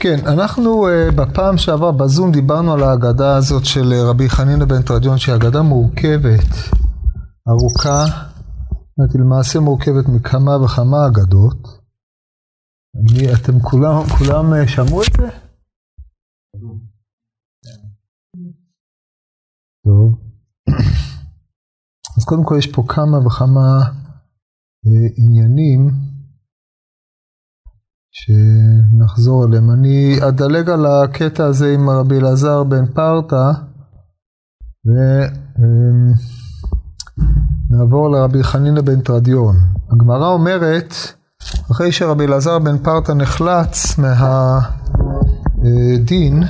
כן, אנחנו uh, בפעם שעברה בזום דיברנו על ההגדה הזאת של uh, רבי חנינא בן תרדיון, שהיא הגדה מורכבת, ארוכה, זאת למעשה מורכבת מכמה וכמה אגדות. אני, אתם כולם, כולם uh, שמעו את זה? טוב. אז קודם כל יש פה כמה וכמה uh, עניינים. שנחזור אליהם. אני אדלג על הקטע הזה עם רבי אלעזר בן פרתא, ונעבור לרבי חנינא בן תרדיון. הגמרא אומרת, אחרי שרבי אלעזר בן פרתא נחלץ מהדין,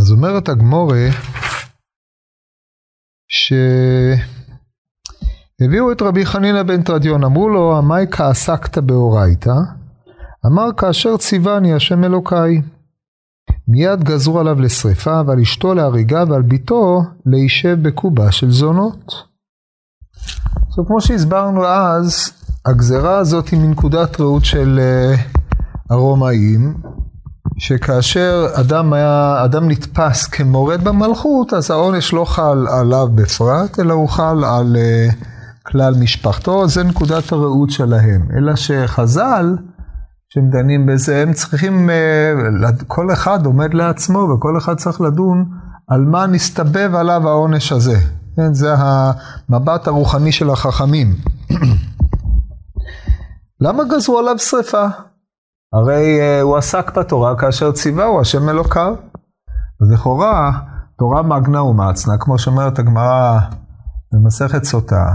אז אומרת הגמורה, שהביאו את רבי חנינא בן תרדיון, אמרו לו, המאי כעסקת באורייתא? אמר, כאשר ציווני השם אלוקיי. מיד גזרו עליו לשרפה, ועל אשתו להריגה, ועל ביתו להישב בקובה של זונות. עכשיו, כמו שהסברנו אז, הגזרה הזאת היא מנקודת ראות של הרומאים, שכאשר אדם היה, אדם נתפס כמורד במלכות, אז העונש לא חל עליו בפרט, אלא הוא חל על uh, כלל משפחתו, זה נקודת הראות שלהם. אלא שחז"ל, כשהם דנים בזה, הם צריכים, uh, כל אחד עומד לעצמו וכל אחד צריך לדון על מה נסתבב עליו העונש הזה. כן, זה המבט הרוחני של החכמים. למה גזרו עליו שרפה? הרי uh, הוא עסק בתורה כאשר ציווהו השם אלוקיו. אז לכאורה, תורה מגנה ומצנה, כמו שאומרת הגמרא במסכת סוטה,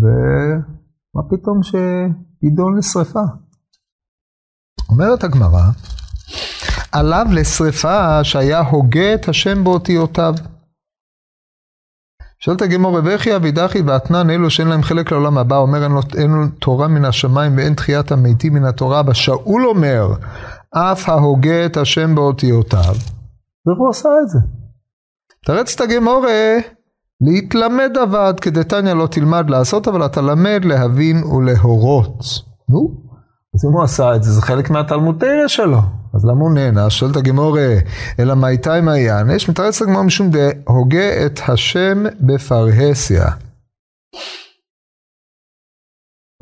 ומה פתאום שידון לשרפה? אומרת הגמרא, עליו לשרפה שהיה הוגה את השם באותיותיו. שואלת הגמור, וכי אבידחי ואתנן אלו שאין להם חלק לעולם הבא, אומר אין לו, אין לו תורה מן השמיים ואין תחיית המתים מן התורה הבא. שאול אומר, אף ההוגה את השם באותיותיו, והוא עשה את זה. תרץ את הגמורה, להתלמד עבד, כדתניא לא תלמד לעשות, אבל אתה למד להבין ולהורות. נו, אז אם הוא עשה את זה, זה חלק מהתלמוד תרא שלו. אז למה הוא נענש? שואלת הגמורה, אלא מה איתי מה יענש? מתרץ לגמור משום דהוגה את השם בפרהסיה.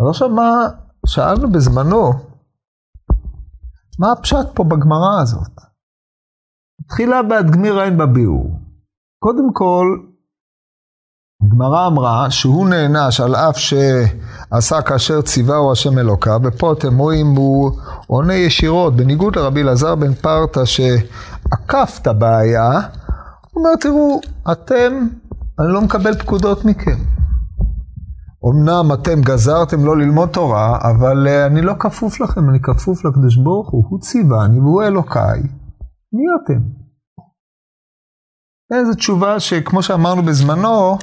אז עכשיו מה, שאלנו בזמנו, מה הפשט פה בגמרא הזאת? תחילה בהדגמיר עין בביאור. קודם כל, הגמרא אמרה שהוא נענש על אף שעשה כאשר ציווהו השם אלוקיו, ופה אתם רואים הוא עונה ישירות, בניגוד לרבי אלעזר בן פרתא שעקף את הבעיה, הוא אומר תראו, אתם, אני לא מקבל פקודות מכם. אמנם אתם גזרתם לא ללמוד תורה, אבל אני לא כפוף לכם, אני כפוף לקדוש ברוך הוא, הוא ציווני והוא אלוקיי. מי אתם? איזו תשובה שכמו שאמרנו בזמנו,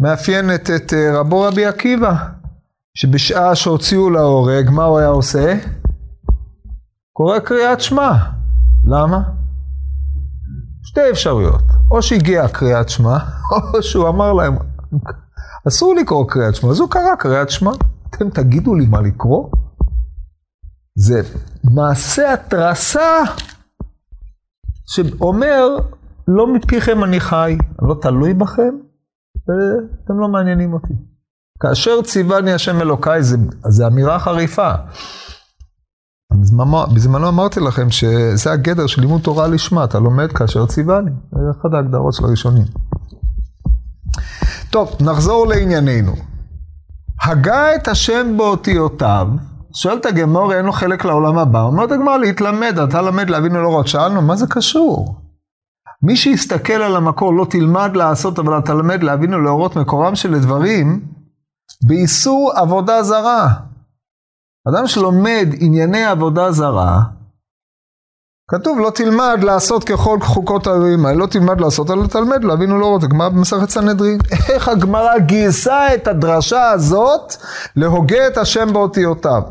מאפיינת את אה, רבו רבי עקיבא, שבשעה שהוציאו להורג, מה הוא היה עושה? קורא קריאת שמע. למה? שתי אפשרויות. או שהגיעה קריאת שמע, או שהוא אמר להם, אסור לקרוא קריאת שמע, אז הוא קרא קריאת שמע. אתם תגידו לי מה לקרוא? זה מעשה התרסה שאומר, לא מפיכם אני חי, אני לא תלוי בכם, ואתם לא מעניינים אותי. כאשר ציווני השם אלוקיי, זה אמירה חריפה. בזמנו, בזמנו אמרתי לכם שזה הגדר של לימוד תורה לשמה, אתה לומד כאשר ציווני. זה אחת ההגדרות של הראשונים. טוב, נחזור לענייננו. הגה את השם באותיותיו, שואלת הגמור, אין לו חלק לעולם הבא. אומרת הגמור, להתלמד, אתה למד להבין ולא שאלנו, מה זה קשור? מי שיסתכל על המקור לא תלמד לעשות, אבל אתה למד להבין ולהורות מקורם של דברים, באיסור עבודה זרה. אדם שלומד ענייני עבודה זרה, כתוב לא תלמד לעשות ככל חוקות האלוהים האלה, לא תלמד לעשות, אלא תלמד להבין ולהורות, הגמרא במסכת סנהדרין. איך הגמרא גייסה את הדרשה הזאת להוגה את השם באותיותיו.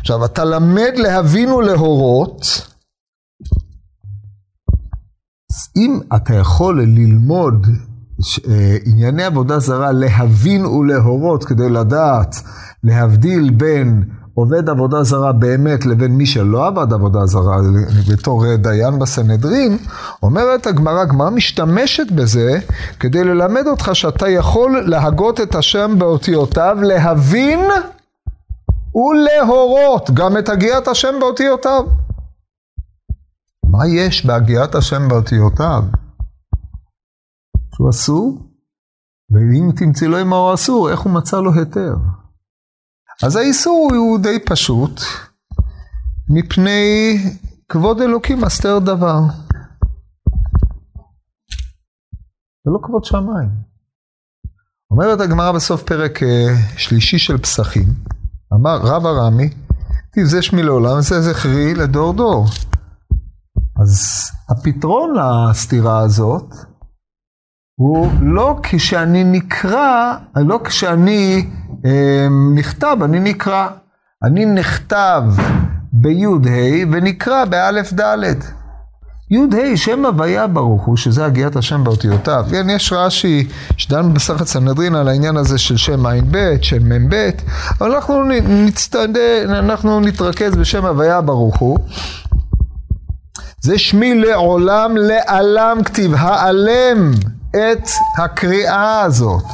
עכשיו, אתה למד להבין ולהורות, אם אתה יכול ללמוד אה, ענייני עבודה זרה, להבין ולהורות כדי לדעת, להבדיל בין עובד עבודה זרה באמת לבין מי שלא עבד עבודה זרה בתור דיין בסנהדרין, אומרת הגמרא, הגמרא משתמשת בזה כדי ללמד אותך שאתה יכול להגות את השם באותיותיו, להבין ולהורות גם את הגיית השם באותיותיו. מה יש בהגיית השם באותיותיו? שהוא אסור? ואם תמצאי לו מה הוא אסור, איך הוא מצא לו היתר? אז האיסור הוא די פשוט, מפני כבוד אלוקים אסתר דבר. זה לא כבוד שמיים. אומרת הגמרא בסוף פרק אה, שלישי של פסחים, אמר רב ארמי, זה שמי לעולם, זה זכרי לדור דור. אז הפתרון לסתירה הזאת הוא לא כשאני נקרא, לא כשאני אה, נכתב, אני נקרא. אני נכתב בי"ה ונקרא באלף ד'. י"ה שם הוויה ברוך הוא, שזה הגיית השם באותיותיו. כן, יש רש"י שדן בסך סנהדרין על העניין הזה של שם ע"ב, שם מ"ב, אבל אנחנו, נצטד... אנחנו נתרכז בשם הוויה ברוך הוא. זה שמי לעולם לעלם כתיב, העלם את הקריאה הזאת,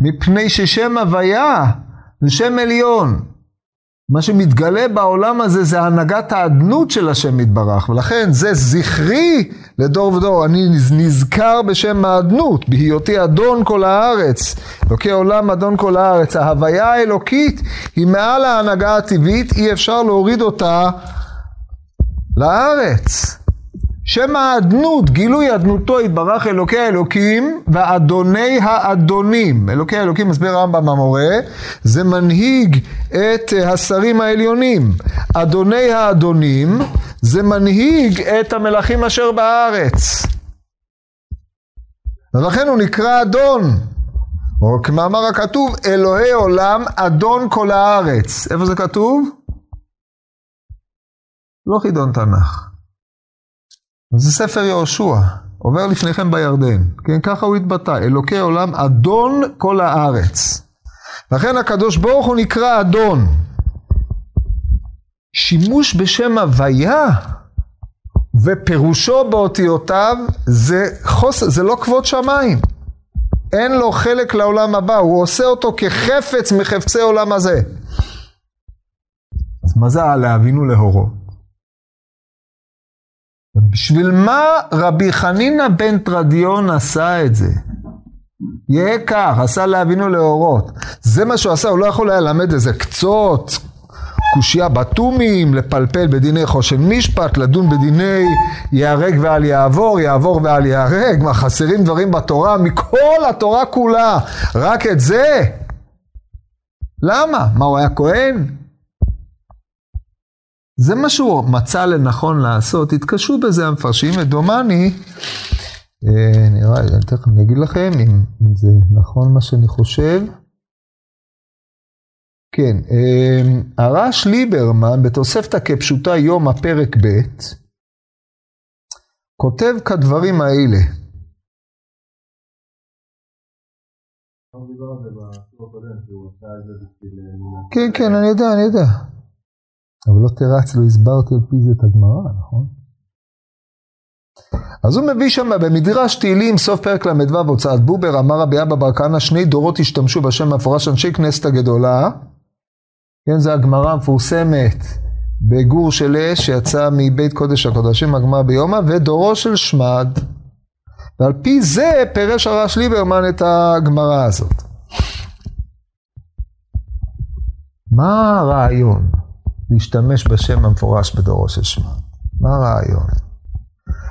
מפני ששם הוויה זה שם עליון. מה שמתגלה בעולם הזה זה הנהגת האדנות של השם יתברך, ולכן זה זכרי לדור ודור. אני נזכר בשם האדנות, בהיותי אדון כל הארץ, אלוקי עולם אדון כל הארץ. ההוויה האלוקית היא מעל ההנהגה הטבעית, אי אפשר להוריד אותה לארץ. שם האדנות, גילוי אדנותו יתברך אלוקי האלוקים ואדוני האדונים. אלוקי האלוקים, מסביר הרמב"ם המורה, זה מנהיג את השרים העליונים. אדוני האדונים זה מנהיג את המלכים אשר בארץ. ולכן הוא נקרא אדון. או כמאמר הכתוב, אלוהי עולם, אדון כל הארץ. איפה זה כתוב? לא חידון תנ"ך. זה ספר יהושע, עובר לפניכם בירדן, כן, ככה הוא התבטא, אלוקי עולם, אדון כל הארץ. לכן הקדוש ברוך הוא נקרא אדון. שימוש בשם הוויה ופירושו באותיותיו זה, חוס, זה לא כבוד שמיים. אין לו חלק לעולם הבא, הוא עושה אותו כחפץ מחפצי עולם הזה. אז מה זה להבין ולהורות? בשביל מה רבי חנינא בן תרדיון עשה את זה? יהיה כך, עשה לאבינו להורות. זה מה שהוא עשה, הוא לא יכול היה ללמד איזה קצות, קושייה בתומים, לפלפל בדיני חושן משפט, לדון בדיני ייהרג ואל יעבור, יעבור ואל ייהרג, מה חסרים דברים בתורה? מכל התורה כולה, רק את זה? למה? מה, הוא היה כהן? זה מה שהוא מצא לנכון לעשות, התקשו בזה המפרשים, ודומני, אה, נראה, לי, תכף אני אגיד לכם אם, אם זה נכון מה שאני חושב. כן, אה, הרש ליברמן בתוספתא כפשוטה יום הפרק ב', כותב כדברים האלה. כן, כן, אני יודע, אני יודע. אבל לא תרץ, לא הסברתי על פי זה את הגמרא, נכון? אז הוא מביא שם במדרש תהילים, סוף פרק ל"ו, הוצאת בובר, אמר רבי אבא בר כהנא, שני דורות השתמשו בשם המפורש אנשי כנסת הגדולה. כן, זו הגמרא המפורסמת בגור של אש שיצא מבית קודש הקודשים, הגמרא ביומא, ודורו של שמד. ועל פי זה פירש הרש ליברמן את הגמרא הזאת. מה הרעיון? להשתמש בשם המפורש בדורו של שמע. מה הרעיון?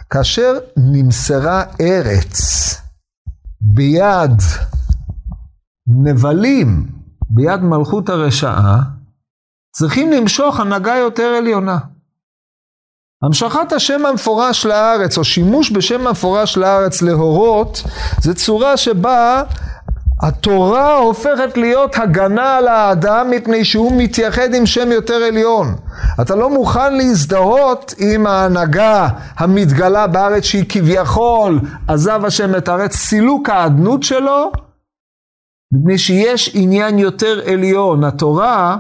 כאשר נמסרה ארץ ביד נבלים, ביד מלכות הרשעה, צריכים למשוך הנהגה יותר עליונה. המשכת השם המפורש לארץ, או שימוש בשם המפורש לארץ להורות, זה צורה שבה התורה הופכת להיות הגנה על האדם מפני שהוא מתייחד עם שם יותר עליון. אתה לא מוכן להזדהות עם ההנהגה המתגלה בארץ שהיא כביכול עזב השם את הארץ, סילוק האדנות שלו, מפני שיש עניין יותר עליון. התורה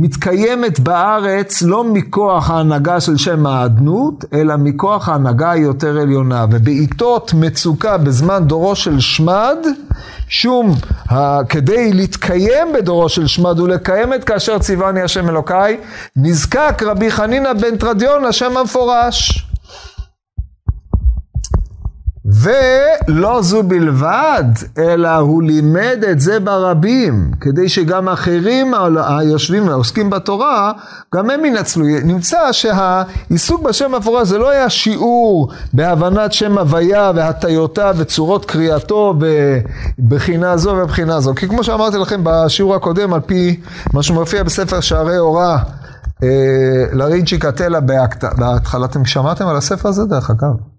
מתקיימת בארץ לא מכוח ההנהגה של שם האדנות, אלא מכוח ההנהגה היותר עליונה. ובעיתות מצוקה בזמן דורו של שמד, שום, כדי להתקיים בדורו של שמד ולקיים את כאשר ציווני השם אלוקיי, נזקק רבי חנינא בן תרדיון לשם המפורש. ולא זו בלבד, אלא הוא לימד את זה ברבים, כדי שגם אחרים היושבים ועוסקים בתורה, גם הם ינצלו. נמצא שהעיסוק בשם המפורש זה לא היה שיעור בהבנת שם הוויה והטיותיו וצורות קריאתו בבחינה זו ובבחינה זו. כי כמו שאמרתי לכם בשיעור הקודם, על פי מה שמופיע בספר שערי הוראה, אה, לרינצ'י קטלה בהתחלה, אתם שמעתם על הספר הזה דרך אגב?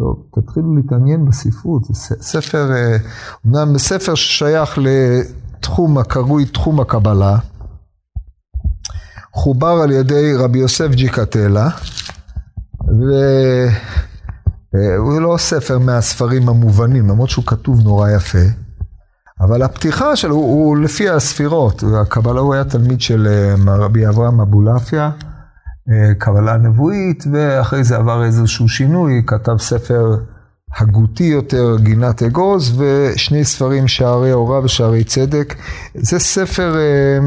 טוב, תתחילו להתעניין בספרות, זה ספר, אומנם ספר ששייך לתחום הקרוי תחום הקבלה, חובר על ידי רבי יוסף ג'יקטלה, והוא לא ספר מהספרים המובנים, למרות שהוא כתוב נורא יפה, אבל הפתיחה שלו הוא, הוא לפי הספירות, הקבלה הוא היה תלמיד של אה, רבי אברהם אבולעפיה. אה, קבלה נבואית, ואחרי זה עבר איזשהו שינוי, כתב ספר הגותי יותר, גינת אגוז, ושני ספרים, שערי הוראה ושערי צדק. זה ספר אה,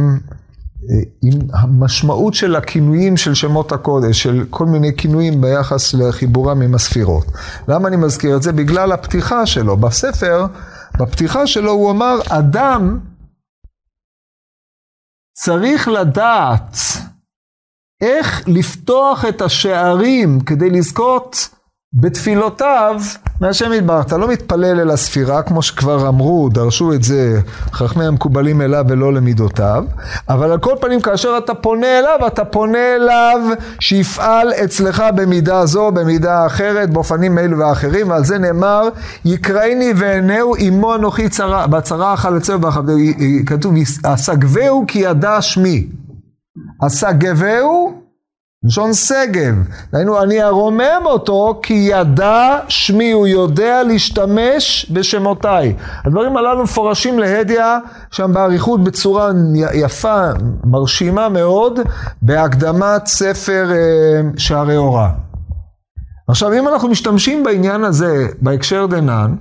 אה, עם המשמעות של הכינויים של שמות הקודש, של כל מיני כינויים ביחס לחיבורם עם הספירות. למה אני מזכיר את זה? בגלל הפתיחה שלו. בספר, בפתיחה שלו הוא אמר, אדם צריך לדעת איך לפתוח את השערים כדי לזכות בתפילותיו מהשם יתברך. אתה לא מתפלל אל הספירה, כמו שכבר אמרו, דרשו את זה חכמי המקובלים אליו ולא למידותיו, אבל על כל פנים כאשר אתה פונה אליו, אתה פונה אליו שיפעל אצלך במידה זו, במידה אחרת, באופנים אלו ואחרים, ועל זה נאמר, יקראיני ועיניהו עמו אנוכי צרה, בצרה החלצהו, כתוב, אסגבהו כי ידע שמי. אסגבהו, לשון שגב. דהיינו, אני ארומם אותו כי ידע שמי, הוא יודע להשתמש בשמותיי. הדברים הללו מפורשים להדיא שם באריכות בצורה יפה, מרשימה מאוד, בהקדמת ספר אה, שערי הוראה. עכשיו, אם אנחנו משתמשים בעניין הזה בהקשר דנן,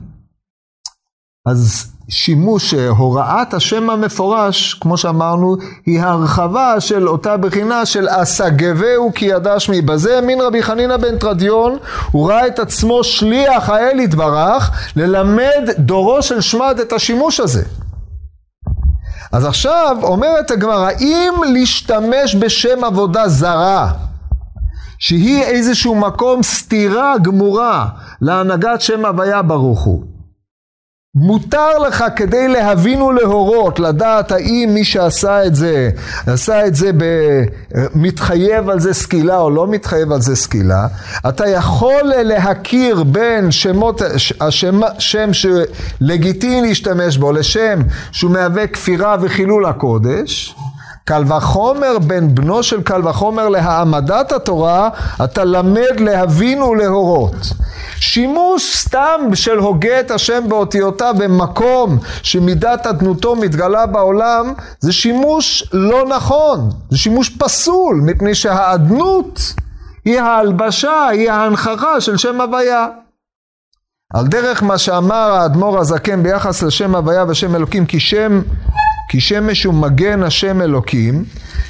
אז שימוש, הוראת השם המפורש, כמו שאמרנו, היא הרחבה של אותה בחינה של אסגבהו כי ידע שמי. בזה האמין רבי חנינא בן תרדיון, הוא ראה את עצמו שליח האל יתברך, ללמד דורו של שמד את השימוש הזה. אז עכשיו אומרת הגמרא, אם להשתמש בשם עבודה זרה, שהיא איזשהו מקום סתירה גמורה להנהגת שם הוויה ברוך הוא, מותר לך כדי להבין ולהורות, לדעת האם מי שעשה את זה, עשה את זה, ב... מתחייב על זה סקילה או לא מתחייב על זה סקילה, אתה יכול להכיר בין שמות, השם, שם שלגיטימי להשתמש בו לשם שהוא מהווה כפירה וחילול הקודש, קל וחומר בין בנו של קל וחומר להעמדת התורה, אתה למד להבין ולהורות. שימוש סתם של הוגה את השם באותיותיו במקום שמידת אדנותו מתגלה בעולם, זה שימוש לא נכון, זה שימוש פסול, מפני שהאדנות היא ההלבשה, היא ההנכחה של שם הוויה. על דרך מה שאמר האדמו"ר הזקן ביחס לשם הוויה ושם אלוקים, כי שם כי שמש הוא מגן השם אלוקים,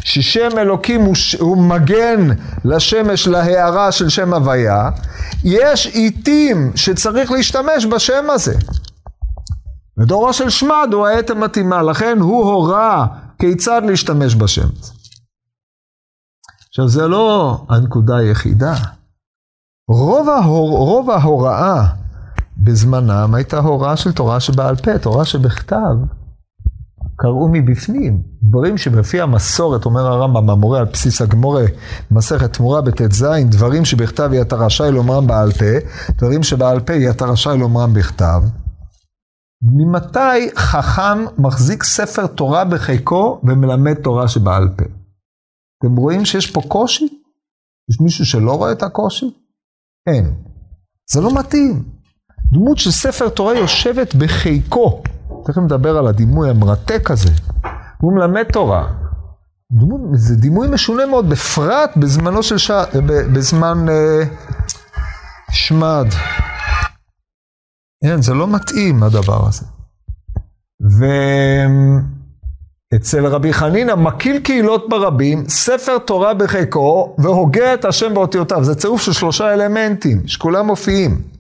ששם אלוקים הוא, הוא מגן לשמש להערה של שם הוויה, יש עיתים שצריך להשתמש בשם הזה. ודורו של שמד הוא העת המתאימה, לכן הוא הורה כיצד להשתמש בשם הזה. עכשיו זה לא הנקודה היחידה. רוב, ההור, רוב ההוראה בזמנם הייתה הוראה של תורה שבעל פה, תורה שבכתב. קראו מבפנים. דברים שבפי המסורת, אומר הרמב"ם, המורה על בסיס הגמורה, מסכת תמורה בט"ז, דברים שבכתב אתה רשאי לומרם בעל פה, דברים שבעל פה אתה רשאי לומרם בכתב. ממתי חכם מחזיק ספר תורה בחיקו ומלמד תורה שבעל פה? אתם רואים שיש פה קושי? יש מישהו שלא רואה את הקושי? אין. זה לא מתאים. דמות של ספר תורה יושבת בחיקו. תכף נדבר על הדימוי המרתק הזה. הוא מלמד תורה. דמות, זה דימוי משונה מאוד, בפרט בזמנו של ש... בזמן אה, שמד. אין, זה לא מתאים הדבר הזה. ואצל רבי חנינא מקיל קהילות ברבים, ספר תורה בחיקו והוגה את השם באותיותיו. זה צירוף של שלושה אלמנטים שכולם מופיעים.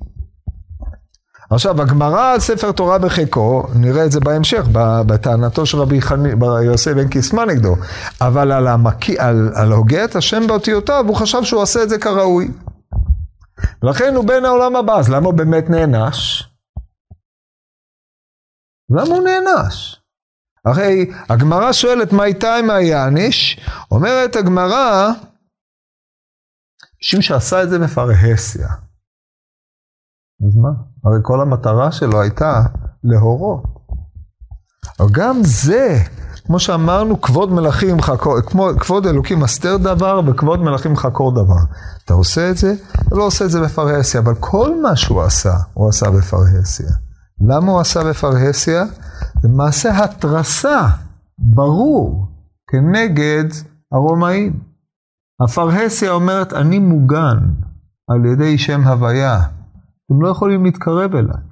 עכשיו, הגמרא על ספר תורה בחיקו, נראה את זה בהמשך, בטענתו של רבי חני, יוסף בן קיסמן נגדו, אבל על, המקי, על, על הוגה את השם באותיותיו, הוא חשב שהוא עושה את זה כראוי. ולכן הוא בן העולם הבא, אז למה הוא באמת נענש? למה הוא נענש? הרי הגמרא שואלת מה איתה מה יעניש? אומרת הגמרא, משום שעשה את זה בפרהסיה. אז מה? הרי כל המטרה שלו הייתה להורות. אבל גם זה, כמו שאמרנו, כבוד מלכים חקור, כמו, כבוד אלוקים מסתר דבר וכבוד מלכים חקור דבר. אתה עושה את זה, אתה לא עושה את זה בפרהסיה, אבל כל מה שהוא עשה, הוא עשה בפרהסיה. למה הוא עשה בפרהסיה? זה מעשה התרסה ברור כנגד הרומאים. הפרהסיה אומרת, אני מוגן על ידי שם הוויה. אתם לא יכולים להתקרב אליי.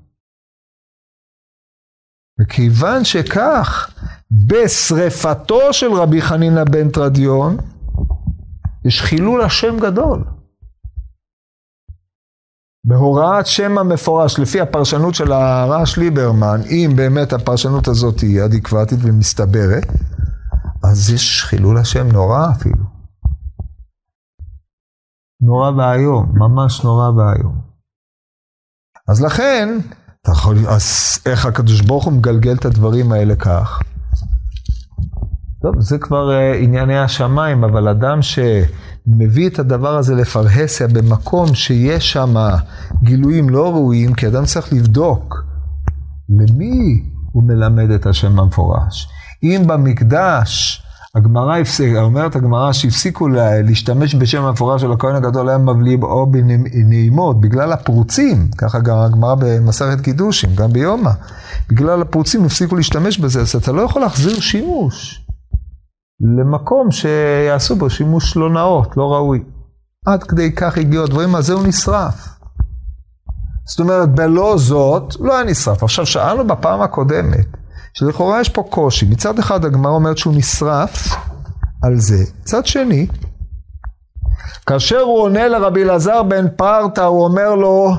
וכיוון שכך, בשרפתו של רבי חנינא בן תרדיון, יש חילול השם גדול. בהוראת שם המפורש, לפי הפרשנות של הרעש ליברמן, אם באמת הפרשנות הזאת היא אדיקוותית ומסתברת, אז יש חילול השם נורא אפילו. נורא ואיום, ממש נורא ואיום. אז לכן, אתה יכול, אז איך הקדוש ברוך הוא מגלגל את הדברים האלה כך? טוב, זה כבר uh, ענייני השמיים, אבל אדם שמביא את הדבר הזה לפרהסיה במקום שיש שם גילויים לא ראויים, כי אדם צריך לבדוק למי הוא מלמד את השם המפורש. אם במקדש הגמרא אומרת הגמרא שהפסיקו להשתמש בשם המפורש של הכהן הגדול היה מבליב או בנעימות, בגלל הפרוצים, ככה גם הגמרא במסכת קידושים, גם ביומא, בגלל הפרוצים הפסיקו להשתמש בזה, אז אתה לא יכול להחזיר שימוש למקום שיעשו בו שימוש לא נאות, לא ראוי. עד כדי כך הגיעו הדברים, אז זהו נשרף. זאת אומרת, בלא זאת, לא היה נשרף. עכשיו, שאלנו בפעם הקודמת, שלכאורה יש פה קושי. מצד אחד הגמרא אומרת שהוא נשרף על זה. מצד שני, כאשר הוא עונה לרבי אלעזר בן פרתא, הוא אומר לו,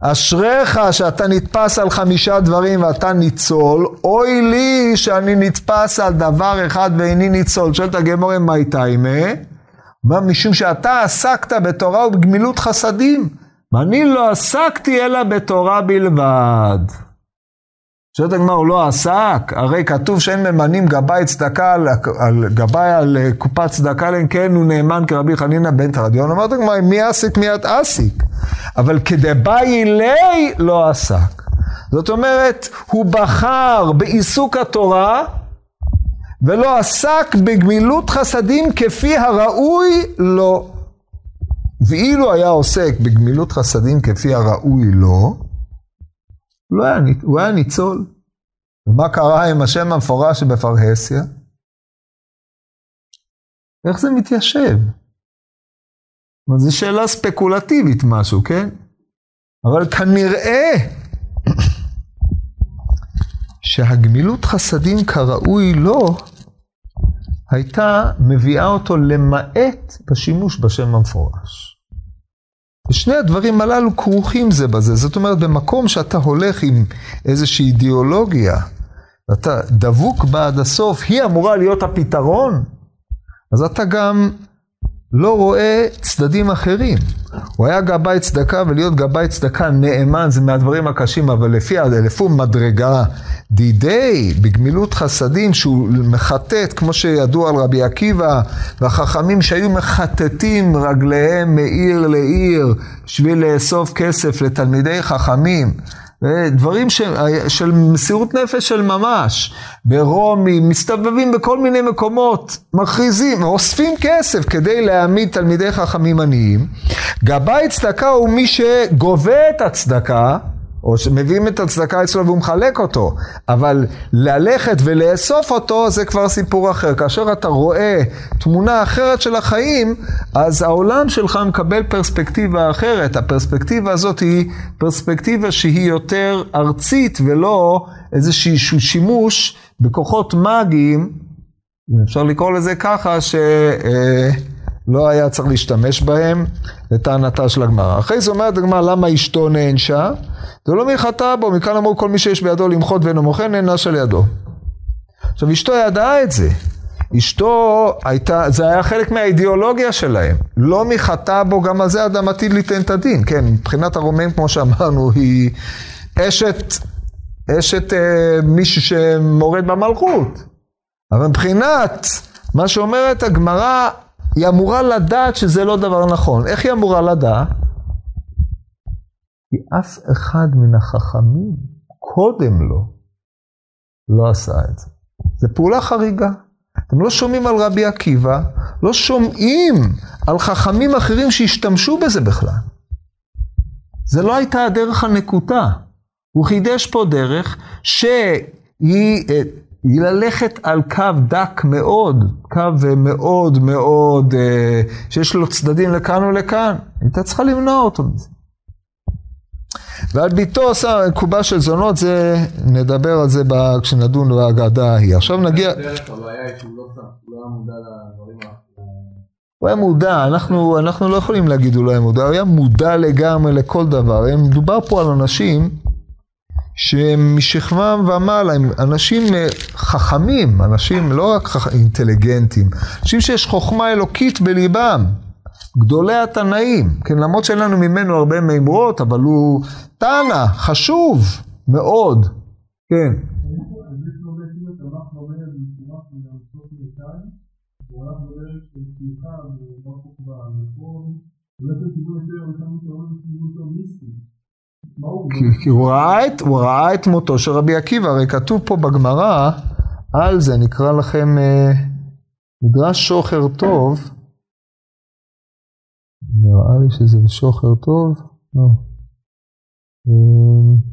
אשריך שאתה נתפס על חמישה דברים ואתה ניצול, אוי לי שאני נתפס על דבר אחד ואיני ניצול. שואלת הגמורה, מה איתה אימה? מה, משום שאתה עסקת בתורה ובגמילות חסדים, ואני לא עסקתי אלא בתורה בלבד. שואלת הגמרא, הוא לא עסק? הרי כתוב שאין ממנים גבאי צדקה על, על גבאי על קופת צדקה, אלא כן הוא נאמן כרבי חנינא בן תרדיון. אומרת הגמרא, מי עסיק מיד אסיק? אבל כדבאי לי לא עסק. זאת אומרת, הוא בחר בעיסוק התורה, ולא עסק בגמילות חסדים כפי הראוי לו. ואילו היה עוסק בגמילות חסדים כפי הראוי לו, הוא, היה, הוא היה ניצול. ומה קרה עם השם המפורש שבפרהסיה? איך זה מתיישב? זו שאלה ספקולטיבית משהו, כן? אבל כנראה שהגמילות חסדים כראוי לו, הייתה מביאה אותו למעט בשימוש בשם המפורש. ושני הדברים הללו כרוכים זה בזה. זאת אומרת, במקום שאתה הולך עם איזושהי אידיאולוגיה, ואתה דבוק בה עד הסוף, היא אמורה להיות הפתרון, אז אתה גם לא רואה צדדים אחרים. הוא היה גבאי צדקה, ולהיות גבאי צדקה נאמן זה מהדברים הקשים, אבל לפי, לפי מדרגה דידי, בגמילות חסדים, שהוא מחטט, כמו שידוע על רבי עקיבא, והחכמים שהיו מחטטים רגליהם מעיר לעיר, בשביל לאסוף כסף לתלמידי חכמים. דברים של, של מסירות נפש של ממש, ברומי, מסתובבים בכל מיני מקומות, מכריזים, אוספים כסף כדי להעמיד תלמידי חכמים עניים. גבאי צדקה הוא מי שגובה את הצדקה, או שמביאים את הצדקה אצלו והוא מחלק אותו, אבל ללכת ולאסוף אותו זה כבר סיפור אחר. כאשר אתה רואה תמונה אחרת של החיים, אז העולם שלך מקבל פרספקטיבה אחרת. הפרספקטיבה הזאת היא פרספקטיבה שהיא יותר ארצית ולא איזשהו שימוש בכוחות מאגיים, אם אפשר לקרוא לזה ככה, ש... אה, לא היה צריך להשתמש בהם לטענתה של הגמרא. אחרי זה אומרת הגמרא למה אשתו נענשה? זה לא חטא בו, מכאן אמרו כל מי שיש בידו למחות ואינו מוכר נענש על ידו. עכשיו אשתו ידעה את זה. אשתו הייתה, זה היה חלק מהאידיאולוגיה שלהם. לא מי חטא בו, גם על זה אדם עתיד ליתן את הדין. כן, מבחינת הרומאים, כמו שאמרנו, היא אשת, אשת אה, מישהו שמורד במלכות. אבל מבחינת מה שאומרת הגמרא, היא אמורה לדעת שזה לא דבר נכון. איך היא אמורה לדעת? כי אף אחד מן החכמים קודם לו לא עשה את זה. זו פעולה חריגה. אתם לא שומעים על רבי עקיבא, לא שומעים על חכמים אחרים שהשתמשו בזה בכלל. זה לא הייתה הדרך הנקוטה. הוא חידש פה דרך שהיא אה, היא ללכת על קו דק מאוד, קו מאוד מאוד, אה, שיש לו צדדים לכאן ולכאן. הייתה צריכה למנוע אותו מזה. ועל ביתו עשה קובה של זונות, זה, נדבר על זה כשנדון בהגדה ההיא. עכשיו נגיע... הוא היה מודע, אנחנו, אנחנו לא יכולים להגיד הוא לא היה מודע, הוא היה מודע לגמרי לכל דבר. מדובר פה על אנשים שהם ומעלה, הם אנשים אה, חכמים, אנשים לא רק חכ... אינטליגנטים, אנשים שיש חוכמה אלוקית בליבם, גדולי התנאים, כן, למרות שאין לנו ממנו הרבה מימרות, אבל הוא תנא, חשוב מאוד, כן. כי, הוא, ראה את, הוא ראה את מותו של רבי עקיבא, הרי כתוב פה בגמרא, על זה נקרא לכם אה, מדרש שוחר טוב, נראה לי שזה שוחר טוב, לא. אה,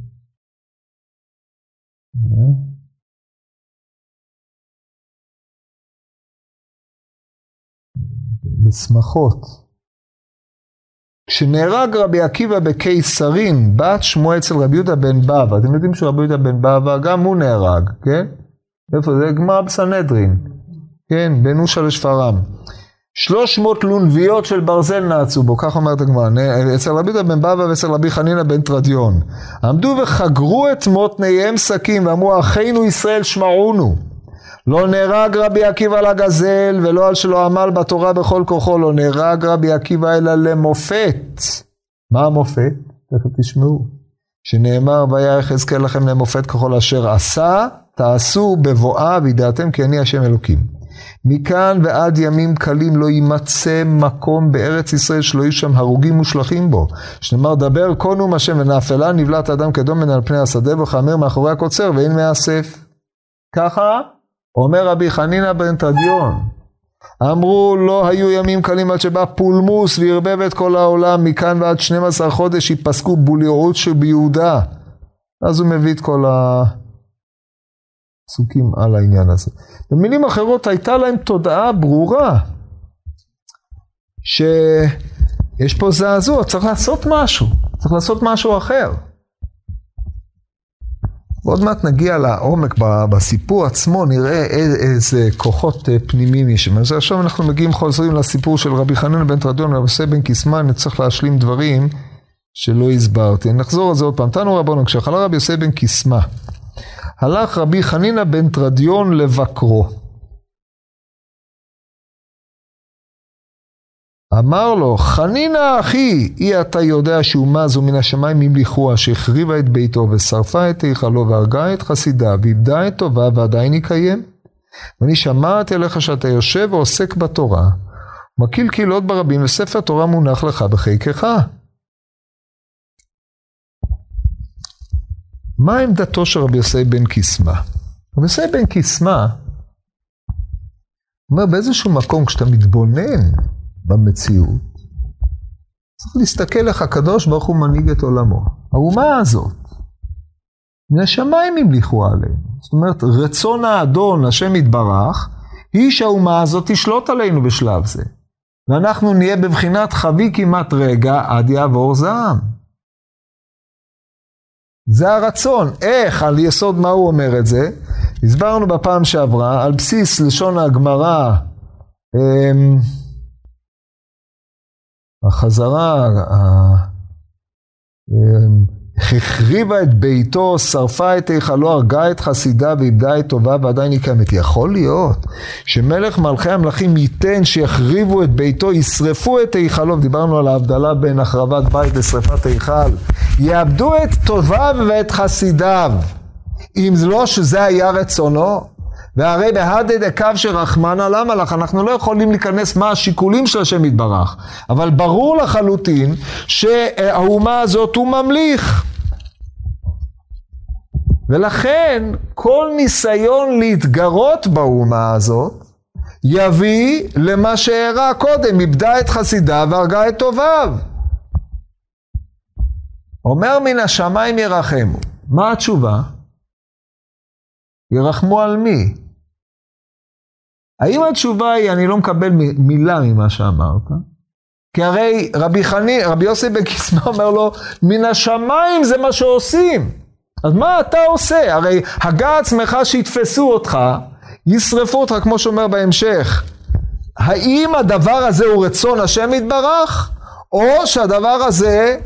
בשמחות. כשנהרג רבי עקיבא בקיסרין, בת שמו אצל רבי יהודה בן בבא, אתם יודעים שרבי יהודה בן בבא, גם הוא נהרג, כן? איפה זה? גמרא בסנהדרין, כן? בין אושה לשפרעם. שלוש מאות לונביות של ברזל נעצו בו, כך אומרת הגמרא, אצל רבי יהודה בן בבא ואצל רבי חנינא בן תרדיון. עמדו וחגרו את מותניהם שקים ואמרו, אחינו ישראל שמעונו. לא נהרג רבי עקיבא על הגזל, ולא על שלא עמל בתורה בכל כוחו, לא נהרג רבי עקיבא אלא למופת. מה המופת? תכף תשמעו. שנאמר, והיה יחזקאל לכם למופת ככל אשר עשה, תעשו בבואה וידעתם כי אני השם אלוקים. מכאן ועד ימים קלים לא יימצא מקום בארץ ישראל שלא יהיו שם הרוגים מושלכים בו. שנאמר דבר קונום השם ונאפלה נבלעת אדם כדומן על פני השדה וכאמר מאחורי הקוצר ואין מאסף. ככה אומר רבי חנינא בן תדיון, אמרו לא היו ימים קלים עד שבא פולמוס וערבב את כל העולם מכאן ועד 12 חודש ייפסקו בולירות שביהודה. אז הוא מביא את כל הפסוקים על העניין הזה. במילים אחרות הייתה להם תודעה ברורה שיש פה זעזוע, צריך לעשות משהו, צריך לעשות משהו אחר. ועוד מעט נגיע לעומק בסיפור עצמו, נראה איזה כוחות אה, פנימיים יש. אז עכשיו אנחנו מגיעים, חוזרים לסיפור של רבי חנן בן תרדיון ורבי יוסי בן קיסמן, נצטרך להשלים דברים שלא הסברתי. נחזור על זה עוד פעם. תנו רבנו, כשחלה רבי יוסי בן קיסמה, הלך רבי חנינא בן תרדיון לבקרו. אמר לו, חנינא אחי, אי אתה יודע שאומה זו מן השמיים המליכוה, שהחריבה את ביתו ושרפה את היכלו והרגה את חסידה, ואיבדה את טובה ועדיין יקיים. ואני שמעתי עליך שאתה יושב ועוסק בתורה, מקיל קהילות ברבים וספר תורה מונח לך בחיקך. מה עמדתו של רבי יוסי בן קיסמא? רבי יוסי בן קיסמא אומר באיזשהו מקום כשאתה מתבונן במציאות, צריך להסתכל איך הקדוש ברוך הוא מנהיג את עולמו. האומה הזאת, מן השמיים המליכו עלינו. זאת אומרת, רצון האדון, השם יתברך, היא שהאומה הזאת תשלוט עלינו בשלב זה. ואנחנו נהיה בבחינת חבי כמעט רגע עד יעבור זעם. זה הרצון. איך, על יסוד מה הוא אומר את זה? הסברנו בפעם שעברה, על בסיס לשון הגמרא, אמ, החזרה, החריבה את ביתו, שרפה את היכלו, הרגה את חסידה ואיבדה את טובה ועדיין היא קיימת. יכול להיות שמלך מלכי המלכים ייתן שיחריבו את ביתו, ישרפו את היכלו, דיברנו על ההבדלה בין החרבת בית לשרפת היכל, יאבדו את טוביו ואת חסידיו. אם לא שזה היה רצונו, והרי בהדד הקו של רחמנא למה לך? אנחנו לא יכולים להיכנס מה השיקולים של השם יתברך. אבל ברור לחלוטין שהאומה הזאת הוא ממליך. ולכן כל ניסיון להתגרות באומה הזאת יביא למה שהראה קודם, איבדה את חסידה והרגה את טוביו. אומר מן השמיים ירחמו. מה התשובה? ירחמו על מי? האם התשובה היא, אני לא מקבל מילה ממה שאמרת? כי הרי רבי חני, רבי יוסי בן קיסמא אומר לו, מן השמיים זה מה שעושים. אז מה אתה עושה? הרי הגה עצמך שיתפסו אותך, ישרפו אותך, כמו שאומר בהמשך. האם הדבר הזה הוא רצון השם יתברך, או שהדבר הזה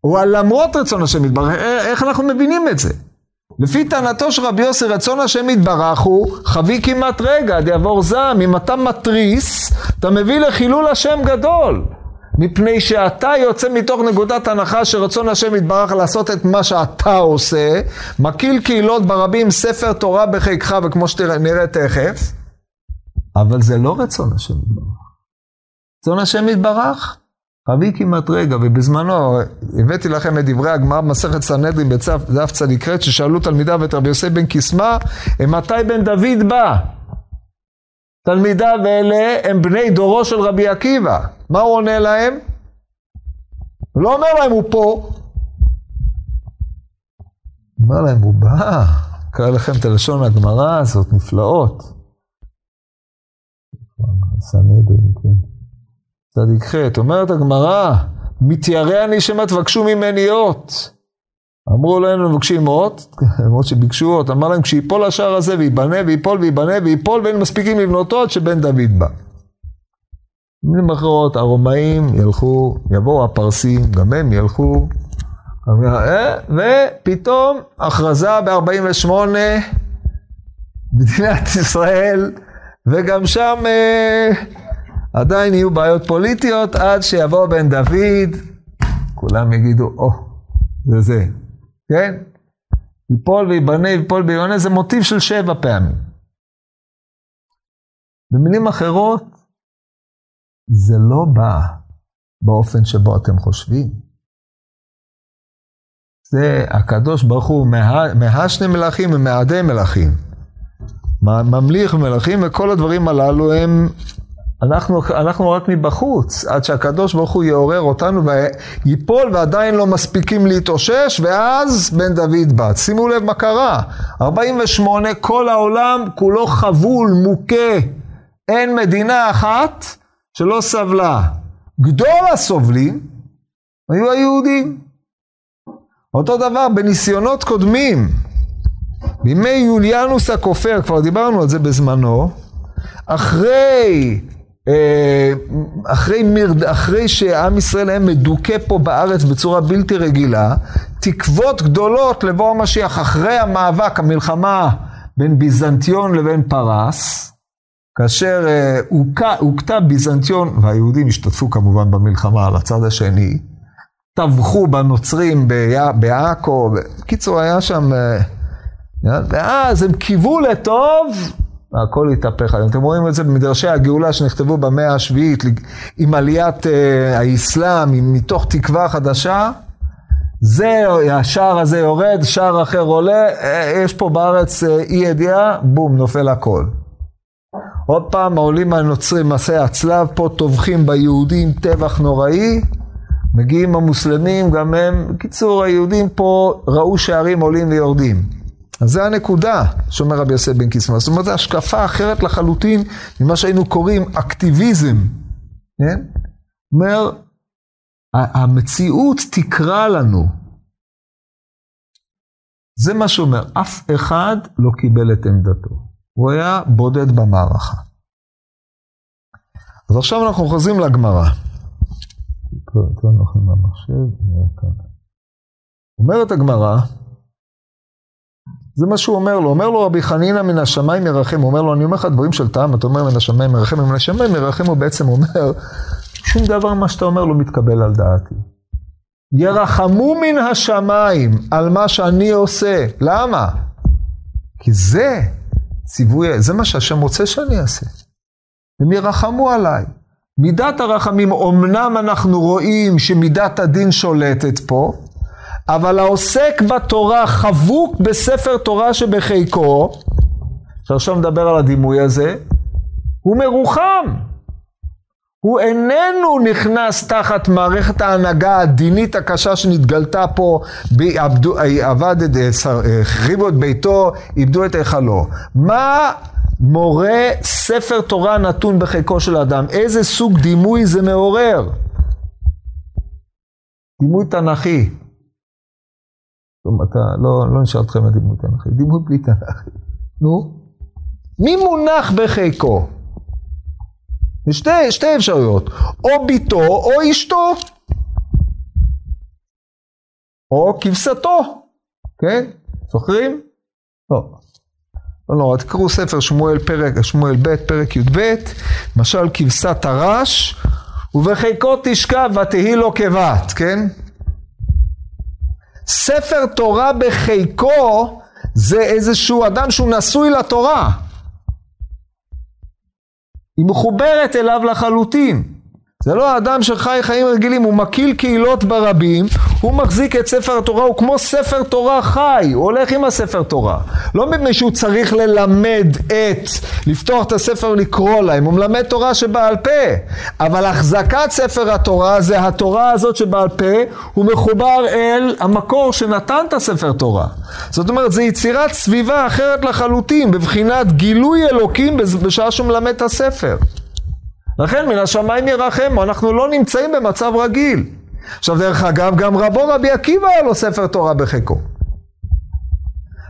הוא למרות רצון השם יתברך? איך אנחנו מבינים את זה? לפי טענתו של רבי יוסי, רצון השם יתברך הוא חבי כמעט רגע, עד יעבור זעם. אם אתה מתריס, אתה מביא לחילול השם גדול. מפני שאתה יוצא מתוך נקודת הנחה שרצון השם יתברך לעשות את מה שאתה עושה, מקיל קהילות ברבים, ספר תורה בחיקך, וכמו שנראה תכף, אבל זה לא רצון השם יתברך. רצון השם יתברך, רבי כמעט רגע, ובזמנו הבאתי לכם את דברי הגמרא במסכת סנהדרין בדף צדיק ח, ששאלו תלמידיו את רבי יוסי בן קיסמא, מתי בן דוד בא? תלמידיו אלה הם בני דורו של רבי עקיבא. מה הוא עונה להם? הוא לא אומר להם, הוא פה. אומר להם, הוא בא. קרא לכם את הלשון הגמרא הזאת, נפלאות. כן. צדיק ח', אומרת הגמרא, מתיירא אני שמא תבקשו ממני אות. אמרו להם, מבקשים אות, למרות שביקשו אות, אמר להם, כשיפול השער הזה וייבנה ויפול וייבנה ויפול ואין מספיקים לבנותו עד שבן דוד בא. במילים אחרות, הרומאים ילכו, יבואו הפרסים, גם הם ילכו, אה, ופתאום הכרזה ב-48, מדינת ישראל, וגם שם אה, עדיין יהיו בעיות פוליטיות עד שיבוא בן דוד, כולם יגידו, או, oh, זה זה, כן? ייפול ויבנה, ייפול ויבנה, זה מוטיב של שבע פעמים. במילים אחרות, זה לא בא באופן שבו אתם חושבים. זה הקדוש ברוך הוא מהשני מלכים ומעדי מלכים. ממליך מלכים וכל הדברים הללו הם, אנחנו, אנחנו רק מבחוץ, עד שהקדוש ברוך הוא יעורר אותנו ויפול ועדיין לא מספיקים להתאושש ואז בן דוד בא. שימו לב מה קרה, 48 כל העולם כולו חבול, מוכה, אין מדינה אחת שלא סבלה. גדול הסובלים היו היהודים. אותו דבר בניסיונות קודמים, בימי יוליאנוס הכופר, כבר דיברנו על זה בזמנו, אחרי, אחרי, מרד, אחרי שעם ישראל היה מדוכא פה בארץ בצורה בלתי רגילה, תקוות גדולות לבוא המשיח, אחרי המאבק, המלחמה בין ביזנטיון לבין פרס, כאשר הוכתה ביזנטיון, והיהודים השתתפו כמובן במלחמה על הצד השני, טבחו בנוצרים בעכו, בקיצור היה שם, ואז הם קיוו לטוב, והכל התהפך עליהם. אתם רואים את זה במדרשי הגאולה שנכתבו במאה השביעית עם עליית האסלאם, מתוך תקווה חדשה. זה, השער הזה יורד, שער אחר עולה, יש פה בארץ אי ידיעה, בום, נופל הכל. עוד פעם, העולים הנוצרים, מסעי הצלב, פה טובחים ביהודים טבח נוראי, מגיעים המוסלמים, גם הם, בקיצור, היהודים פה ראו שערים עולים ויורדים. אז זה הנקודה, שאומר רבי יוסף בן קיסמא. זאת אומרת, זו השקפה אחרת לחלוטין ממה שהיינו קוראים אקטיביזם, כן? אומר, המציאות תקרא לנו. זה מה שאומר, אף אחד לא קיבל את עמדתו. הוא היה בודד במערכה. אז עכשיו אנחנו חוזרים לגמרא. אומרת הגמרא, זה מה שהוא אומר לו, אומר לו רבי חנינא מן השמיים ירחם, הוא אומר לו, אני אומר לך דברים של טעם, אתה אומר מן השמיים ירחם, מן השמיים ירחם, הוא בעצם אומר, שום דבר מה שאתה אומר לא מתקבל על דעתי. ירחמו מן השמיים על מה שאני עושה, למה? כי זה ציווי, זה מה שהשם רוצה שאני אעשה. הם ירחמו עליי. מידת הרחמים, אמנם אנחנו רואים שמידת הדין שולטת פה, אבל העוסק בתורה חבוק בספר תורה שבחיקו, שעכשיו נדבר על הדימוי הזה, הוא מרוחם. הוא איננו נכנס תחת מערכת ההנהגה הדינית הקשה שנתגלתה פה, עבד, החריבו את ביתו, איבדו את היכלו. מה מורה ספר תורה נתון בחיקו של האדם? איזה סוג דימוי זה מעורר? דימוי תנכי. טוב, אתה, לא, לא נשאר אתכם לדימוי תנכי, דימוי בלי תנכי. נו? מי מונח בחיקו? שתי, שתי אפשרויות, או ביתו או אשתו, או כבשתו, כן? זוכרים? לא. לא נורא, לא, תקראו ספר שמואל פרק, שמואל ב', פרק י"ב, משל כבשת הרש, ובחיקו תשכב ותהי לו כבת, כן? ספר תורה בחיקו זה איזשהו אדם שהוא נשוי לתורה. היא מחוברת אליו לחלוטין. זה לא האדם שחי חיים רגילים, הוא מקיל קהילות ברבים, הוא מחזיק את ספר התורה, הוא כמו ספר תורה חי, הוא הולך עם הספר תורה. לא מפני שהוא צריך ללמד את, לפתוח את הספר לקרוא להם, הוא מלמד תורה שבעל פה. אבל החזקת ספר התורה זה התורה הזאת שבעל פה, הוא מחובר אל המקור שנתן את הספר תורה. זאת אומרת, זו יצירת סביבה אחרת לחלוטין, בבחינת גילוי אלוקים בשעה שהוא מלמד את הספר. לכן מן השמיים ירחם, אנחנו לא נמצאים במצב רגיל. עכשיו דרך אגב, גם רבו רבי עקיבא היה לו ספר תורה בחיקו.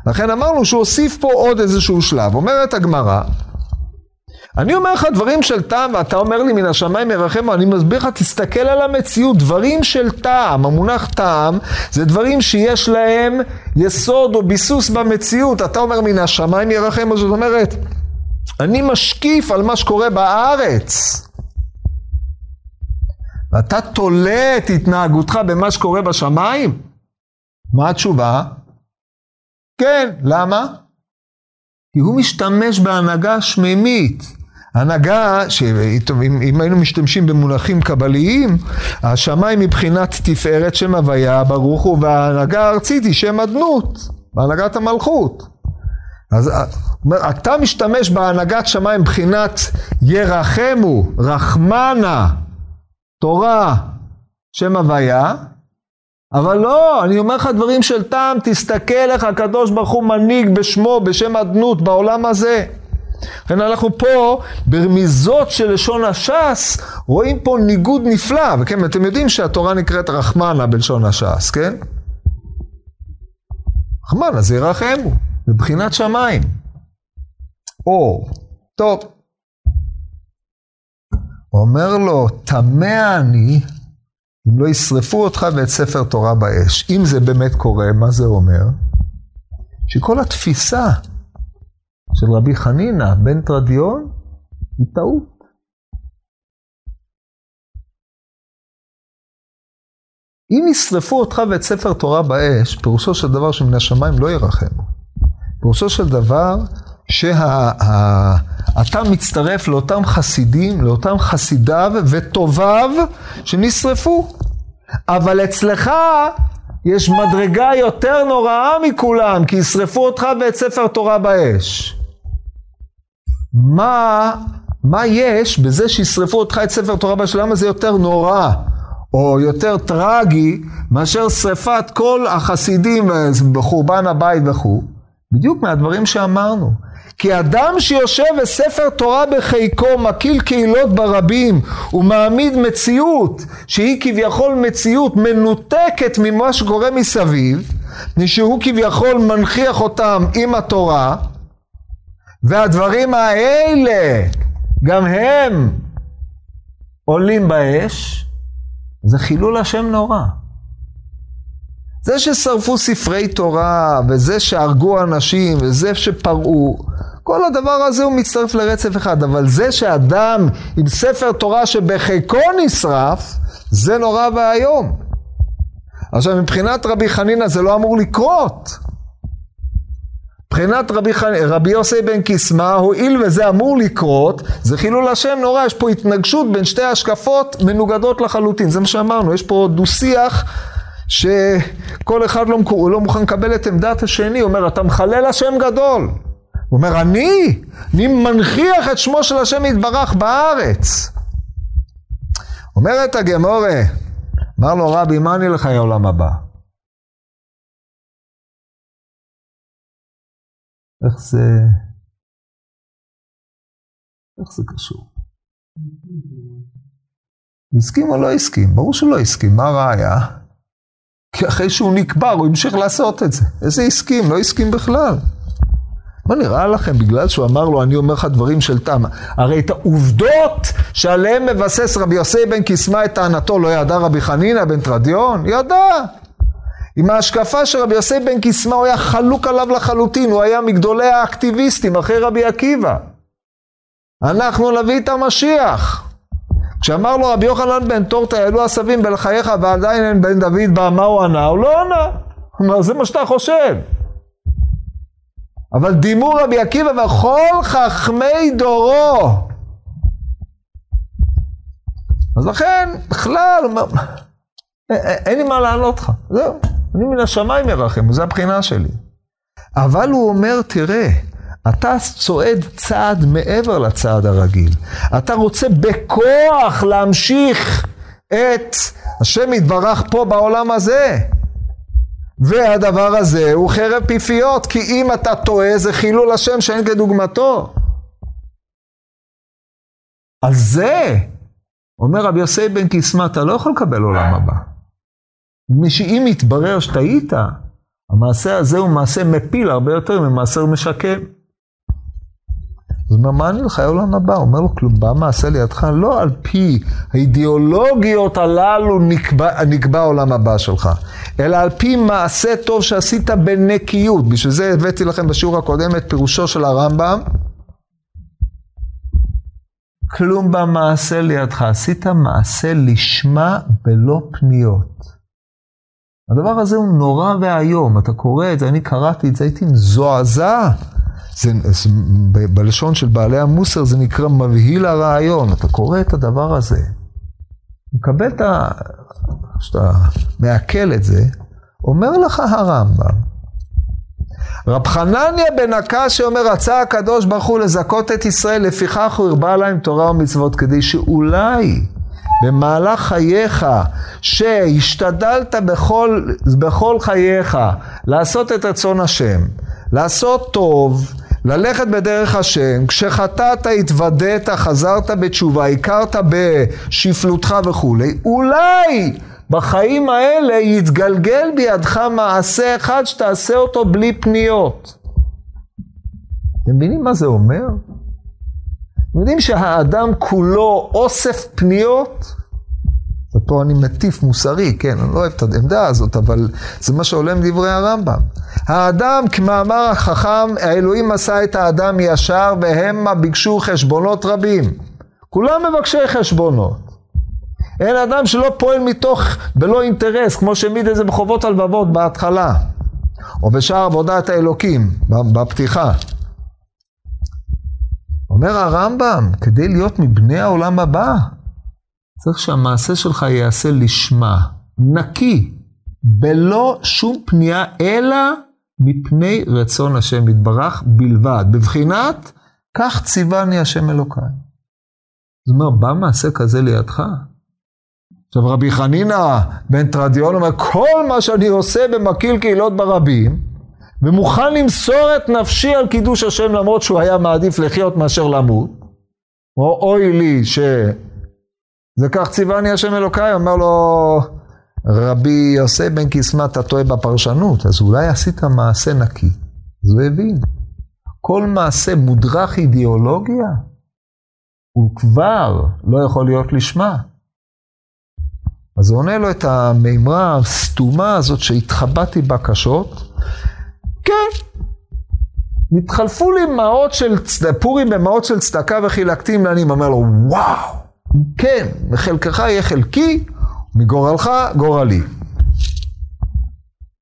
לכן אמרנו שהוא הוסיף פה עוד איזשהו שלב. אומרת הגמרא, אני אומר לך דברים של טעם, ואתה אומר לי מן השמיים ירחם, אני מסביר לך, תסתכל על המציאות, דברים של טעם, המונח טעם, זה דברים שיש להם יסוד או ביסוס במציאות. אתה אומר מן השמיים ירחם, זאת אומרת, אני משקיף על מה שקורה בארץ. ואתה תולה את התנהגותך במה שקורה בשמיים? מה התשובה? כן, למה? כי הוא משתמש בהנהגה שמימית. הנהגה, שאם היינו משתמשים במונחים קבליים, השמיים מבחינת תפארת שם הוויה ברוך הוא, וההנהגה הארצית היא שם אדנות, בהנהגת המלכות. אז אתה משתמש בהנהגת שמיים מבחינת ירחמו, רחמנה, תורה, שם הוויה, אבל לא, אני אומר לך דברים של טעם, תסתכל איך הקדוש ברוך הוא מנהיג בשמו, בשם אדנות, בעולם הזה. לכן אנחנו פה, ברמיזות של לשון הש"ס, רואים פה ניגוד נפלא, וכן, אתם יודעים שהתורה נקראת רחמנה בלשון הש"ס, כן? רחמנה זה ירחמו, מבחינת שמיים. אור. טוב. אומר לו, טמא אני אם לא ישרפו אותך ואת ספר תורה באש. אם זה באמת קורה, מה זה אומר? שכל התפיסה של רבי חנינא בן תרדיון היא טעות. אם ישרפו אותך ואת ספר תורה באש, פירושו של דבר שמן השמיים לא ירחמו. פירושו של דבר שאתה מצטרף לאותם חסידים, לאותם חסידיו וטוביו שנשרפו. אבל אצלך יש מדרגה יותר נוראה מכולם, כי ישרפו אותך ואת ספר תורה באש. מה, מה יש בזה שישרפו אותך את ספר תורה באש? למה זה יותר נורא? או יותר טרגי מאשר שרפת כל החסידים בחורבן הבית וכו', בדיוק מהדברים שאמרנו. כי אדם שיושב וספר תורה בחיקו, מקיל קהילות ברבים, ומעמיד מציאות, שהיא כביכול מציאות מנותקת ממה שקורה מסביב, שהוא כביכול מנכיח אותם עם התורה, והדברים האלה, גם הם עולים באש, זה חילול השם נורא. זה ששרפו ספרי תורה, וזה שהרגו אנשים, וזה שפרעו, כל הדבר הזה הוא מצטרף לרצף אחד, אבל זה שאדם עם ספר תורה שבחיקו נשרף, זה נורא ואיום. עכשיו מבחינת רבי חנינא זה לא אמור לקרות. מבחינת רבי, חנ... רבי יוסי בן קיסמא, הואיל וזה אמור לקרות, זה חילול השם נורא, יש פה התנגשות בין שתי השקפות מנוגדות לחלוטין, זה מה שאמרנו, יש פה דו שיח שכל אחד לא, לא מוכן לקבל את עמדת השני, אומר, אתה מחלל השם גדול. הוא אומר, אני, אני מנכיח את שמו של השם יתברך בארץ. אומרת הגמורה, אמר לו רבי, מה אני לך העולם הבא? איך זה... איך זה קשור? הסכים או לא הסכים? ברור שלא הסכים, מה הראיה? כי אחרי שהוא נקבר הוא המשיך לעשות את זה. איזה הסכים? לא הסכים בכלל. מה נראה לכם, בגלל שהוא אמר לו, אני אומר לך דברים של תמה. הרי את העובדות שעליהן מבסס רבי יוסי בן קיסמא את טענתו, לא ידע רבי חנינא בן תרדיון? ידע. עם ההשקפה של רבי יוסי בן קיסמא הוא היה חלוק עליו לחלוטין, הוא היה מגדולי האקטיביסטים אחרי רבי עקיבא. אנחנו נביא את המשיח. כשאמר לו רבי יוחנן בן תורתא העלו עשבים בלחייך ועדיין אין בן דוד בא, מה הוא ענה? הוא לא ענה. הוא אומר, זה מה שאתה חושב. אבל דימו רבי עקיבא וכל חכמי דורו. אז לכן, בכלל, אין לי מה לענות לך. זהו, אני מן השמיים ירחם, זו הבחינה שלי. אבל הוא אומר, תראה, אתה צועד צעד מעבר לצעד הרגיל. אתה רוצה בכוח להמשיך את השם יתברך פה בעולם הזה. והדבר הזה הוא חרב פיפיות, כי אם אתה טועה זה חילול השם שאין כדוגמתו. על זה, אומר רבי יוסי בן קיסמא, אתה לא יכול לקבל עולם הבא. שאם יתברר שטעית, המעשה הזה הוא מעשה מפיל הרבה יותר ממעשר משקם. אז הוא אומר, מה אני לך העולם הבא? הוא אומר לו, כלום, בא מעשה לידך? לא על פי האידיאולוגיות הללו נקבע, נקבע העולם הבא שלך, אלא על פי מעשה טוב שעשית בנקיות. בשביל זה הבאתי לכם בשיעור הקודם את פירושו של הרמב"ם. כלום במעשה לידך, עשית מעשה לשמה בלא פניות. הדבר הזה הוא נורא ואיום, אתה קורא את זה, אני קראתי את זה, הייתי מזועזע. זה, זה, ב, בלשון של בעלי המוסר זה נקרא מבהיל הרעיון, אתה קורא את הדבר הזה, מקבל את ה... כשאתה מעכל את זה, אומר לך הרמב"ם, רב חנניה בן הקשי אומר, רצה הקדוש ברוך הוא לזכות את ישראל, לפיכך הוא הרבה להם תורה ומצוות, כדי שאולי במהלך חייך, שהשתדלת בכל, בכל חייך לעשות את רצון השם, לעשות טוב, ללכת בדרך השם, כשחטאת התוודית, חזרת בתשובה, הכרת בשפלותך וכולי, אולי בחיים האלה יתגלגל בידך מעשה אחד שתעשה אותו בלי פניות. אתם מבינים מה זה אומר? אתם יודעים שהאדם כולו אוסף פניות? פה אני מטיף מוסרי, כן, אני לא אוהב את העמדה הזאת, אבל זה מה שעולה מדברי הרמב"ם. האדם, כמאמר החכם, האלוהים עשה את האדם ישר, והמה ביקשו חשבונות רבים. כולם מבקשי חשבונות. אין אדם שלא פועל מתוך בלא אינטרס, כמו שהעמיד את זה בחובות הלבבות בהתחלה, או בשאר עבודת האלוקים, בפתיחה. אומר הרמב"ם, כדי להיות מבני העולם הבא, צריך שהמעשה שלך ייעשה לשמה, נקי, בלא שום פנייה, אלא מפני רצון השם יתברך בלבד. בבחינת, כך ציווני השם אלוקיי. זאת אומרת, בא מעשה כזה לידך? עכשיו רבי חנינא בן תרדיון אומר, כל מה שאני עושה במקיל קהילות ברבים, ומוכן למסור את נפשי על קידוש השם למרות שהוא היה מעדיף לחיות מאשר למות, או אוי לי ש... זה כך ציווני השם אלוקיי, אומר לו רבי יוסי בן קיסמא, אתה טועה בפרשנות, אז אולי עשית מעשה נקי. אז הוא הבין. כל מעשה מודרך אידיאולוגיה, הוא כבר לא יכול להיות לשמה. אז הוא עונה לו את המימרה הסתומה הזאת שהתחבאתי בקשות. כן, נתחלפו לי מעות של צד... פורים במעות של צדקה וחילקתי עם לעניים. אומר לו, וואו, כן, מחלקך יהיה חלקי, מגורלך גורלי.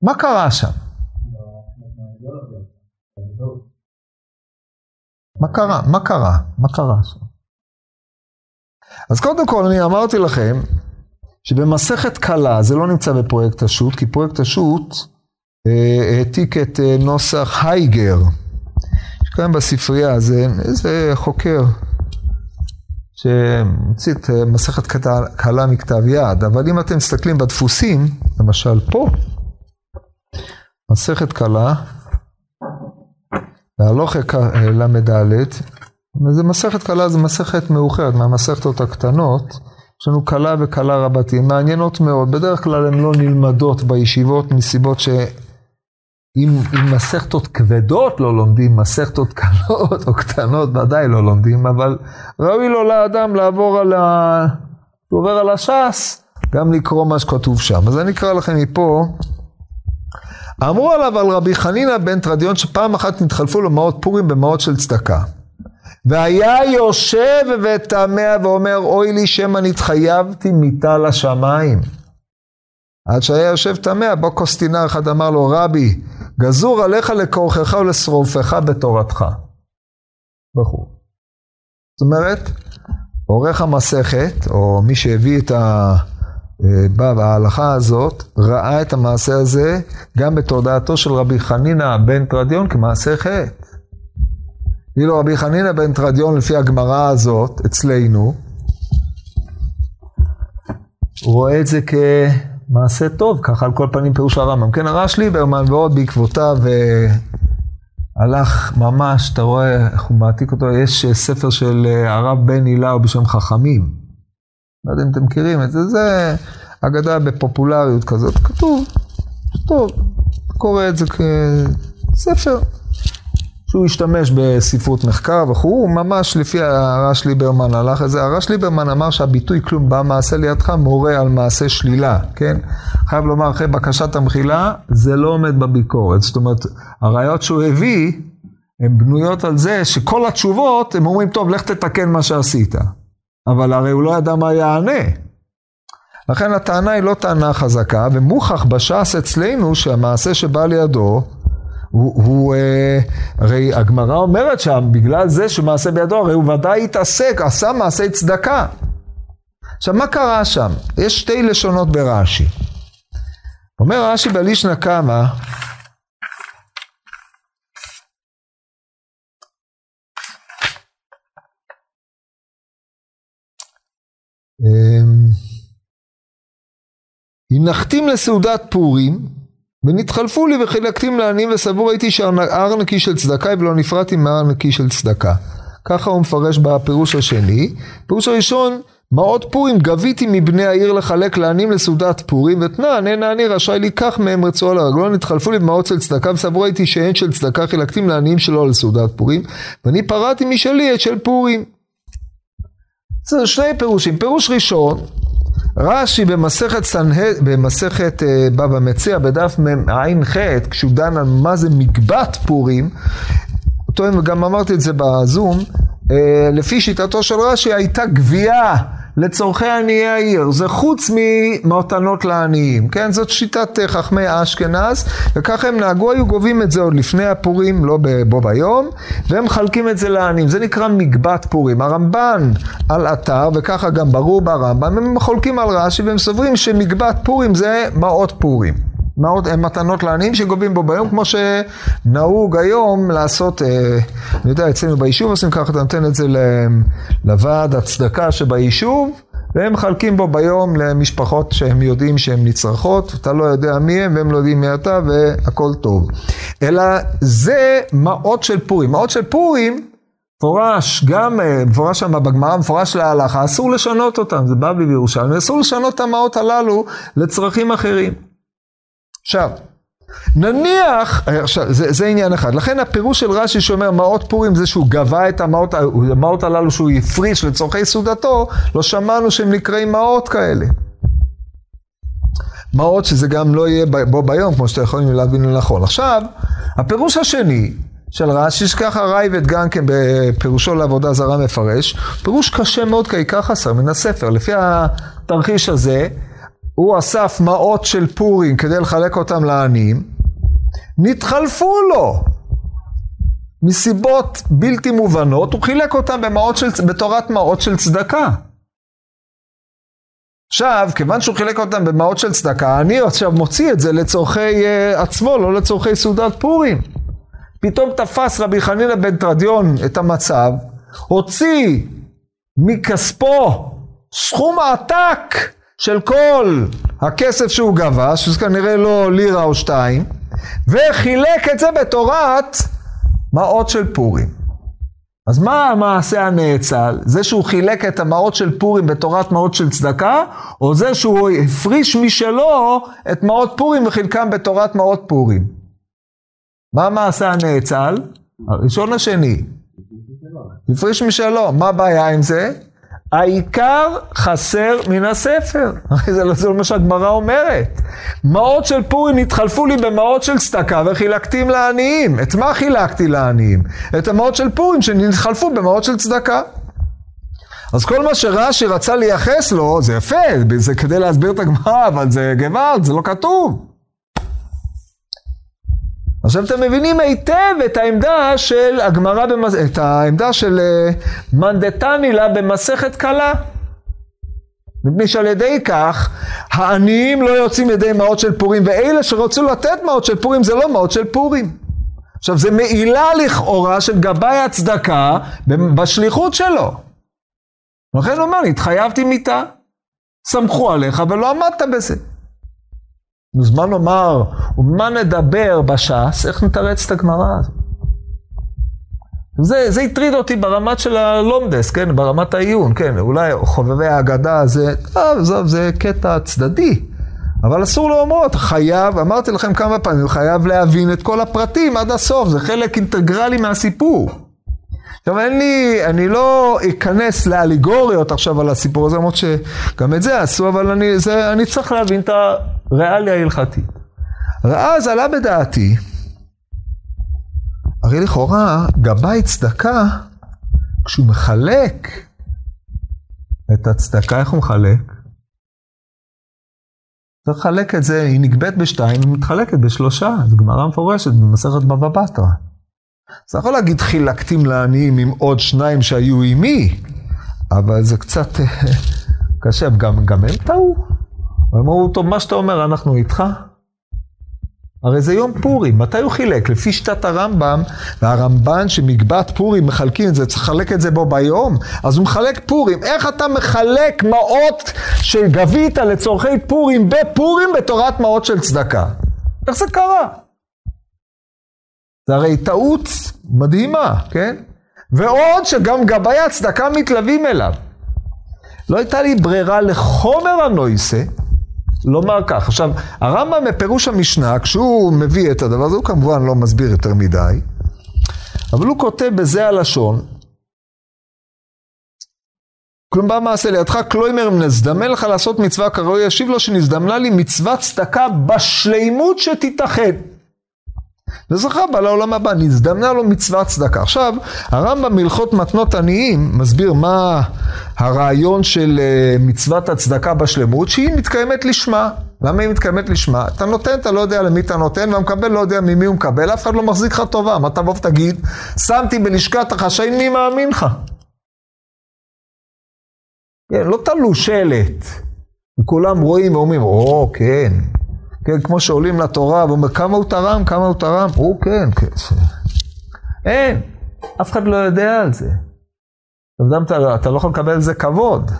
מה קרה שם? מה קרה? מה קרה? מה קרה שם? אז קודם כל אני אמרתי לכם שבמסכת קלה, זה לא נמצא בפרויקט השו"ת, כי פרויקט השו"ת אה, העתיק את אה, נוסח הייגר, שקיים בספרייה, זה איזה חוקר שמוציא את אה, מסכת קלה מכתב יד, אבל אם אתם מסתכלים בדפוסים, למשל פה, מסכת קלה, והלוכי ל"ד, זה מסכת קלה, זה מסכת מאוחרת מהמסכתות הקטנות. יש לנו קלה וקלה רבתי, מעניינות מאוד, בדרך כלל הן לא נלמדות בישיבות מסיבות שאם מסכתות כבדות לא לומדים, מסכתות קלות או קטנות ודאי לא לומדים, אבל ראוי לו לאדם לעבור על ה... הוא עובר על הש"ס, גם לקרוא מה שכתוב שם. אז אני אקרא לכם מפה. אמרו עליו על רבי חנינא בן תרדיון שפעם אחת נתחלפו לו מעות פורים במעות של צדקה. והיה יושב ותמה ואומר, אוי לי שמא נתחייבתי מיתה לשמיים. עד שהיה יושב תמה, בא קוסטינר אחד אמר לו, רבי, גזור עליך לכורכך ולשרופך בתורתך. וכו'. זאת אומרת, עורך המסכת, או מי שהביא את ה... בא בהלכה הזאת, ראה את המעשה הזה גם בתודעתו של רבי חנינא בן תרדיון כמעשה חטא. ואילו רבי חנינא בן תרדיון לפי הגמרא הזאת אצלנו, הוא רואה את זה כמעשה טוב, ככה על כל פנים פירוש הרמב"ם. כן, הרש ליברמן ועוד בעקבותיו אה, הלך ממש, אתה רואה איך הוא מעתיק אותו, יש ספר של אה, הרב בן הילאו בשם חכמים. לא יודע אם אתם מכירים את זה, זה אגדה בפופולריות כזאת, כתוב, טוב, קורא את זה כספר. שהוא השתמש בספרות מחקר וכו', הוא ממש לפי הרש ליברמן הלך את זה. הרש ליברמן אמר שהביטוי כלום בא מעשה לידך מורה על מעשה שלילה, כן? חייב לומר, אחרי בקשת המחילה, זה לא עומד בביקורת. זאת אומרת, הראיות שהוא הביא, הן בנויות על זה שכל התשובות, הם אומרים, טוב, לך תתקן מה שעשית. אבל הרי הוא לא ידע מה יענה. לכן הטענה היא לא טענה חזקה, ומוכח בש"ס אצלנו שהמעשה שבא לידו, הוא, הוא אה, הרי הגמרא אומרת שם, בגלל זה שמעשה בידו, הרי הוא ודאי התעסק, עשה מעשה צדקה. עכשיו, מה קרה שם? יש שתי לשונות ברש"י. אומר רש"י בלישנא קמא, אמ, אם נחתים לסעודת פורים, ונתחלפו לי וחילקתים לעניים וסבור הייתי שהר נקי של צדקה ולא נפרדתי מהר נקי של צדקה. ככה הוא מפרש בפירוש השני. פירוש הראשון, מעות פורים גביתי מבני העיר לחלק לעניים לסעודת פורים, ותנא עננה אני רשאי לי קח מהם רצועה לרגלו, נתחלפו לי במעות של צדקה, וסבור הייתי שאין של צדקה, חילקתים לעניים שלו לסעודת פורים, ואני פרעתי משלי את של פורים. זה שני פירושים. פירוש ראשון, רש"י במסכת סנהד, במסכת אה, בבא מציע, בדף ע"ח, כשהוא דן על מה זה מקבת פורים, טוען, וגם אמרתי את זה בזום, אה, לפי שיטתו של רש"י הייתה גבייה לצורכי עניי העיר, זה חוץ ממתנות לעניים, כן? זאת שיטת אה, חכמי אשכנז, וככה הם נהגו, היו גובים את זה עוד לפני הפורים, לא בו ביום, והם מחלקים את זה לעניים, זה נקרא מקבת פורים. הרמב"ן על אתר, וככה גם ברור ברמב"ם, הם חולקים על רש"י והם סוברים שמקבת פורים זה מעות פורים. מעות, מתנות לעניים שגובים בו ביום, כמו שנהוג היום לעשות, אה, אני יודע, אצלנו ביישוב עושים ככה, אתה נותן את זה לוועד הצדקה שביישוב, והם מחלקים בו ביום למשפחות שהם יודעים שהן נצרכות, אתה לא יודע מי הם והם לא יודעים מי אתה והכל טוב. אלא זה מעות של פורים. מעות של פורים, מפורש, גם אה, מפורש שם בגמרא, מפורש להלכה, אסור לשנות אותם, זה בבלי בירושלים, אסור לשנות את המעות הללו לצרכים אחרים. עכשיו, נניח, עכשיו, זה, זה עניין אחד, לכן הפירוש של רש"י שאומר מעות פורים זה שהוא גבה את המעות, המעות הללו שהוא הפריש לצורכי סעודתו, לא שמענו שהם נקראים מעות כאלה. מעות שזה גם לא יהיה בו ביום, כמו שאתם יכולים להבין לנכון. עכשיו, הפירוש השני של רש"י, שככה רייבד גם כן בפירושו לעבודה זרה מפרש, פירוש קשה מאוד כי עיקר חסר מן הספר. לפי התרחיש הזה, הוא אסף מעות של פורים כדי לחלק אותם לעניים, נתחלפו לו. מסיבות בלתי מובנות, הוא חילק אותם במעות של, בתורת מעות של צדקה. עכשיו, כיוון שהוא חילק אותם במעות של צדקה, אני עכשיו מוציא את זה לצורכי uh, עצמו, לא לצורכי סעודת פורים. פתאום תפס רבי חנינא בן תרדיון את המצב, הוציא מכספו סכום עתק של כל הכסף שהוא גבה, שזה כנראה לא לירה או שתיים, וחילק את זה בתורת מעות של פורים. אז מה המעשה הנאצל? זה שהוא חילק את המעות של פורים בתורת מעות של צדקה, או זה שהוא הפריש משלו את מעות פורים וחילקם בתורת מעות פורים? מה המעשה הנאצל? הראשון השני. הפריש משלו. מה הבעיה עם זה? העיקר חסר מן הספר. זה לא זה מה שהגמרא אומרת. מעות של פורים התחלפו לי במעות של צדקה וחילקתים לעניים. את מה חילקתי לעניים? את המעות של פורים שנתחלפו במעות של צדקה. אז כל מה שרש"י רצה לייחס לו, זה יפה, זה כדי להסביר את הגמרא, אבל זה גוואלד, זה לא כתוב. עכשיו אתם מבינים היטב את העמדה של הגמרא, במס... את העמדה של uh, מנדטנילה במסכת קלה. מפני שעל ידי כך העניים לא יוצאים ידי מעות של פורים ואלה שרצו לתת מעות של פורים זה לא מעות של פורים. עכשיו זה מעילה לכאורה של גבאי הצדקה בשליחות שלו. לכן הוא אומר, התחייבתי מיתה, סמכו עליך ולא עמדת בזה. מוזמן לומר, ומה נדבר בש"ס, איך נתרץ את הגמרא הזאת. זה, זה הטריד אותי ברמת של הלומדס, כן, ברמת העיון, כן, אולי חובבי האגדה זה, טוב, זה, זה קטע צדדי, אבל אסור לאומרות, חייב, אמרתי לכם כמה פעמים, חייב להבין את כל הפרטים עד הסוף, זה חלק אינטגרלי מהסיפור. עכשיו אין לי, אני לא אכנס לאליגוריות עכשיו על הסיפור הזה, למרות שגם את זה עשו, אבל אני, זה, אני צריך להבין את הריאליה ההלכתית. ואז עלה בדעתי, הרי לכאורה גבאי צדקה, כשהוא מחלק את הצדקה, איך הוא מחלק? צריך לחלק את זה, היא נגבית בשתיים, היא מתחלקת בשלושה, זו גמרא מפורשת במסכת בבא בתרא. אז אתה יכול להגיד חילקתים לעניים עם עוד שניים שהיו עימי, אבל זה קצת אה, קשה, גם, גם הם טעו. אמרו, טוב, מה שאתה אומר, אנחנו איתך. הרי זה יום פורים, מתי הוא חילק? לפי שיטת הרמב"ם, והרמב"ן שמקבעת פורים מחלקים את זה, צריך לחלק את זה בו ביום, אז הוא מחלק פורים. איך אתה מחלק מעות שגבית לצורכי פורים בפורים בתורת מעות של צדקה? איך זה קרה? זה הרי טעות מדהימה, כן? ועוד שגם גבאי הצדקה מתלווים אליו. לא הייתה לי ברירה לחומר הנויסה, לומר כך. עכשיו, הרמב"ם בפירוש המשנה, כשהוא מביא את הדבר הזה, הוא כמובן לא מסביר יותר מדי, אבל הוא כותב בזה הלשון, כלום בא מעשה לידך קלוימר נזדמן לך לעשות מצווה כראוי, ישיב לו שנזדמנה לי מצוות צדקה בשלימות שתתאחד. וזכה בה לעולם הבא, נזדמנה לו מצוות צדקה. עכשיו, הרמב"ם בהלכות מתנות עניים מסביר מה הרעיון של אה, מצוות הצדקה בשלמות, שהיא מתקיימת לשמה. למה היא מתקיימת לשמה? אתה נותן, אתה לא יודע למי אתה נותן, והמקבל לא יודע ממי הוא מקבל, אף אחד לא מחזיק לך טובה. מה תבוא ותגיד? שמתי בלשכת החשאין, מי מאמין לך? כן, לא תלו שלט, וכולם רואים ואומרים, או, כן, כן, כמו שעולים לתורה, ואומר, כמה הוא תרם, כמה הוא תרם, הוא כן, כן. אין, אף אחד לא יודע על זה. אתה, אתה לא יכול לקבל על זה כבוד.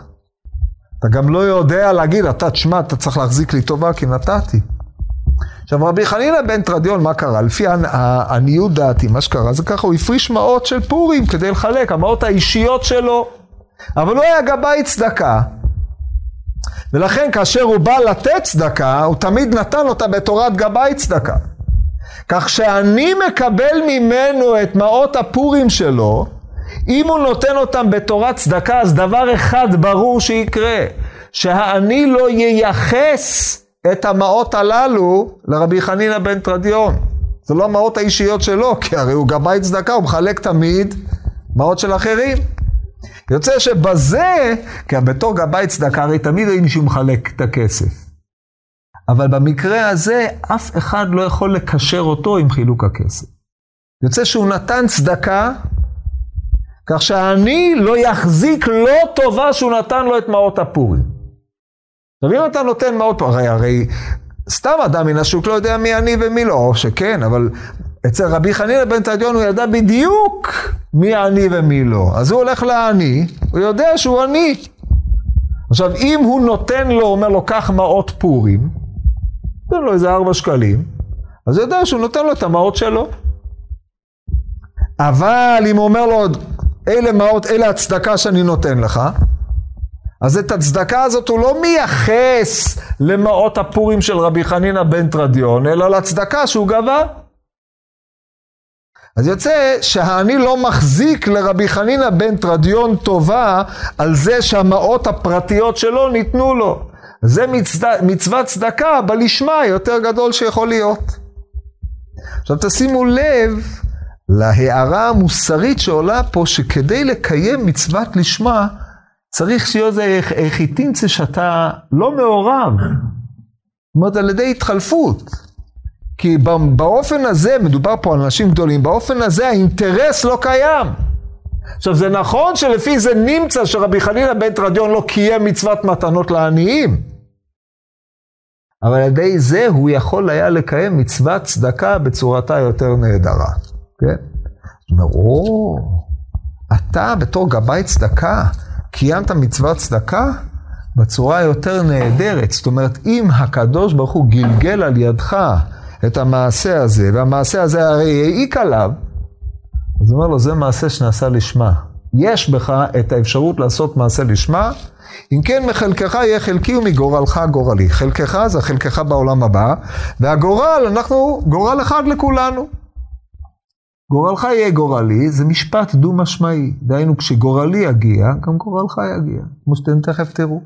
אתה גם לא יודע להגיד, אתה תשמע, אתה צריך להחזיק לי טובה כי נתתי. עכשיו רבי חנינא בן תרדיון, מה קרה? לפי עניות דעתי, מה שקרה זה ככה, הוא הפריש מעות של פורים כדי לחלק, המעות האישיות שלו. אבל הוא היה גבאי צדקה. ולכן כאשר הוא בא לתת צדקה, הוא תמיד נתן אותה בתורת גבאי צדקה. כך שאני מקבל ממנו את מעות הפורים שלו, אם הוא נותן אותם בתורת צדקה, אז דבר אחד ברור שיקרה, שהעני לא ייחס את המעות הללו לרבי חנינא בן תרדיון. זה לא המעות האישיות שלו, כי הרי הוא גבאי צדקה, הוא מחלק תמיד מעות של אחרים. יוצא שבזה, כי בתור גבאי צדקה, הרי תמיד היה מישהו מחלק את הכסף. אבל במקרה הזה, אף אחד לא יכול לקשר אותו עם חילוק הכסף. יוצא שהוא נתן צדקה, כך שהעני לא יחזיק לא טובה שהוא נתן לו את מעות הפורים. עכשיו אם אתה נותן מעות פורים, הרי, הרי סתם אדם מן השוק לא יודע מי עני ומי לא, או שכן, אבל אצל רבי חנינא בן תדיון הוא ידע בדיוק מי עני ומי לא. אז הוא הולך לעני, הוא יודע שהוא עני. עכשיו, אם הוא נותן לו, אומר לו, קח מעות פורים, נותן לו איזה ארבע שקלים, אז הוא יודע שהוא נותן לו את המעות שלו. אבל אם הוא אומר לו, אלה מעות, אלה הצדקה שאני נותן לך, אז את הצדקה הזאת הוא לא מייחס למעות הפורים של רבי חנינא בן תרדיון, אלא לצדקה שהוא גבה. אז יוצא שהאני לא מחזיק לרבי חנינא בן תרדיון טובה על זה שהמעות הפרטיות שלו ניתנו לו. זה מצד... מצוות צדקה בלשמה יותר גדול שיכול להיות. עכשיו תשימו לב להערה המוסרית שעולה פה, שכדי לקיים מצוות לשמה, צריך שיהיה איזה איכיטינצה שאתה לא מעורב. זאת אומרת, על ידי התחלפות. כי באופן הזה, מדובר פה על אנשים גדולים, באופן הזה האינטרס לא קיים. עכשיו זה נכון שלפי זה נמצא שרבי חנינא בן תרדיון לא קיים מצוות מתנות לעניים. אבל על ידי זה הוא יכול היה לקיים מצוות צדקה בצורתה יותר נהדרה. כן? זאת אומרת, או, אתה בתור גבאי צדקה קיימת מצוות צדקה בצורה יותר נהדרת. זאת אומרת, אם הקדוש ברוך הוא גלגל על ידך את המעשה הזה, והמעשה הזה הרי העיק עליו, אז הוא אומר לו, זה מעשה שנעשה לשמה. יש בך את האפשרות לעשות מעשה לשמה, אם כן מחלקך יהיה חלקי ומגורלך גורלי. חלקך זה חלקך בעולם הבא, והגורל, אנחנו גורל אחד לכולנו. גורלך יהיה גורלי, זה משפט דו-משמעי. דהיינו, כשגורלי יגיע, גם גורלך יגיע, כמו שאתם תכף תראו.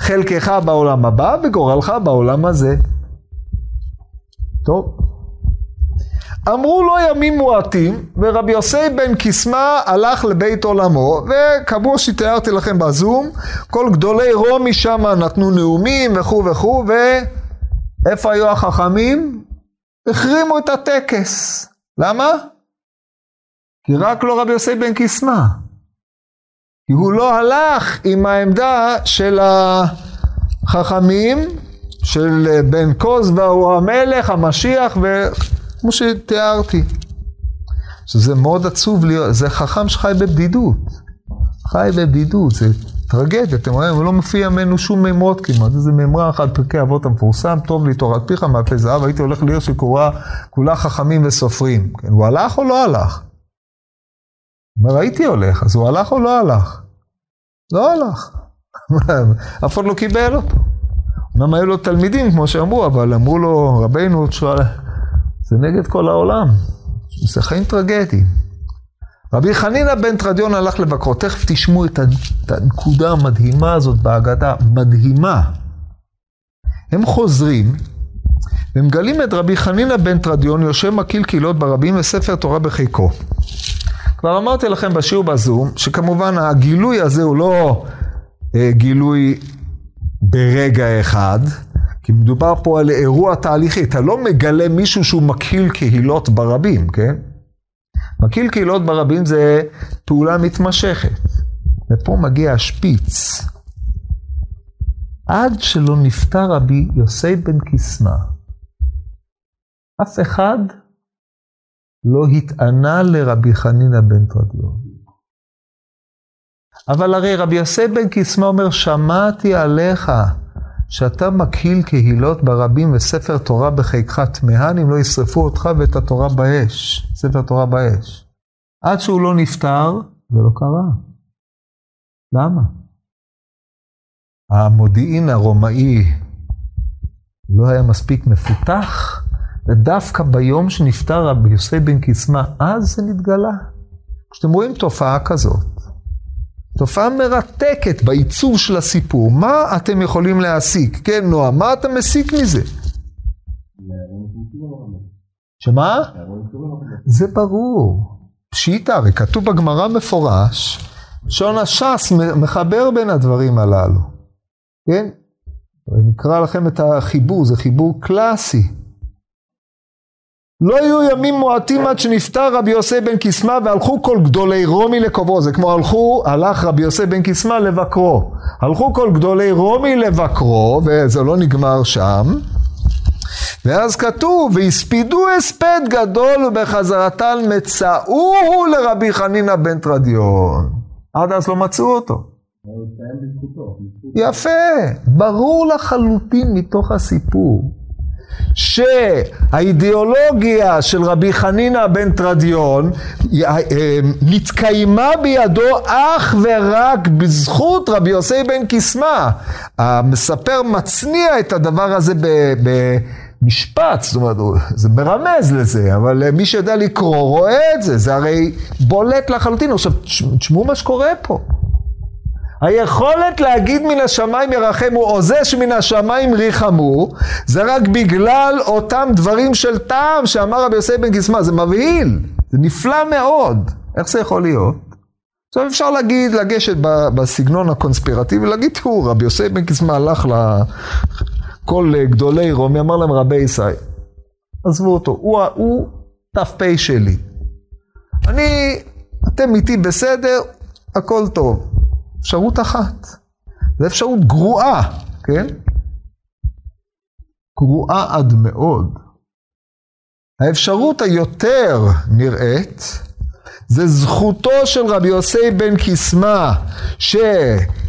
חלקך בעולם הבא וגורלך בעולם הזה. טוב. אמרו לו ימים מועטים, ורבי יוסי בן קיסמא הלך לבית עולמו, וכמו שתיארתי לכם בזום, כל גדולי רומי שם נתנו נאומים וכו' וכו', ואיפה היו החכמים? החרימו את הטקס. למה? כי רק לא רבי יוסי בן קיסמא. כי הוא לא הלך עם העמדה של החכמים, של בן קוז והוא המלך, המשיח, וכמו שתיארתי. שזה מאוד עצוב להיות, זה חכם שחי בבדידות. חי בבדידות, זה טרגדיה, אתם רואים, הוא לא מופיע ממנו שום מימרות כמעט, איזה מימרה אחת, פרקי אבות המפורסם, טוב לי תורת פיך מאפי זהב, הייתי הולך לעיר שקוראה כולה חכמים וסופרים. כן, הוא הלך או לא הלך? אומר, הייתי הולך, אז הוא הלך או לא הלך? לא הלך. אף אחד לא קיבל אותו. אמנם היו לו תלמידים, כמו שאמרו, אבל אמרו לו, רבינו, זה נגד כל העולם. זה חיים טרגדיים. רבי חנינא בן תרדיון הלך לבקרו, תכף תשמעו את הנקודה המדהימה הזאת בהגדה, מדהימה. הם חוזרים, ומגלים את רבי חנינא בן תרדיון יושב מקיל קהילות ברבים וספר תורה בחיקו. כבר אמרתי לכם בשיעור בזום, שכמובן הגילוי הזה הוא לא אה, גילוי ברגע אחד, כי מדובר פה על אירוע תהליכי, אתה לא מגלה מישהו שהוא מקיל קהילות ברבים, כן? מקיל קהילות ברבים זה פעולה מתמשכת. ופה מגיע השפיץ. עד שלא נפטר רבי יוסי בן קיסמא, אף אחד לא התענה לרבי חנינא בן תרדיון. אבל הרי רבי יוסי בן קיסמא אומר, שמעתי עליך שאתה מקהיל קהילות ברבים וספר תורה בחיקך תמהן אם לא ישרפו אותך ואת התורה באש, ספר תורה באש. עד שהוא לא נפטר, זה לא קרה. למה? המודיעין הרומאי לא היה מספיק מפותח, ודווקא ביום שנפטר רבי יוסי בן קיסמא, אז זה נתגלה. כשאתם רואים תופעה כזאת, תופעה מרתקת בעיצוב של הסיפור, מה אתם יכולים להסיק? כן, נועה, מה אתה מסיק מזה? שמה? זה ברור. פשיטא, הרי כתוב בגמרא מפורש, שעון הש"ס מחבר בין הדברים הללו. כן? אני אקרא לכם את החיבור, זה חיבור קלאסי. לא היו ימים מועטים עד שנפטר רבי יוסי בן קיסמא והלכו כל גדולי רומי לקוברו, זה כמו הלכו, הלך רבי יוסי בן קיסמא לבקרו. הלכו כל גדולי רומי לבקרו, וזה לא נגמר שם. ואז כתוב, והספידו הספד גדול ובחזרתן מצאוהו לרבי חנינא בן תרדיון. עד אז לא מצאו אותו. יפה, ברור לחלוטין מתוך הסיפור שהאידיאולוגיה של רבי חנינא בן תרדיון אה, נתקיימה בידו אך ורק בזכות רבי יוסי בן קיסמא. המספר מצניע את הדבר הזה ב... ב משפט, זאת אומרת, זה מרמז לזה, אבל מי שיודע לקרוא רואה את זה, זה הרי בולט לחלוטין. עכשיו, תשמעו מה שקורה פה. היכולת להגיד מן השמיים ירחמו, או זה שמן השמיים ריחמו, זה רק בגלל אותם דברים של טעם שאמר רבי יוסי בן קיסמא, זה מבהיל, זה נפלא מאוד. איך זה יכול להיות? עכשיו אפשר להגיד, לגשת בסגנון הקונספירטיבי, להגיד, תראו, רבי יוסי בן קיסמא הלך לכל גדולי רומי, אמר להם רבי ישראל, עזבו אותו, הוא, הוא ת"פ שלי. אני, אתם איתי בסדר, הכל טוב. אפשרות אחת. זו אפשרות גרועה, כן? גרועה עד מאוד. האפשרות היותר נראית זה זכותו של רבי יוסי בן קיסמא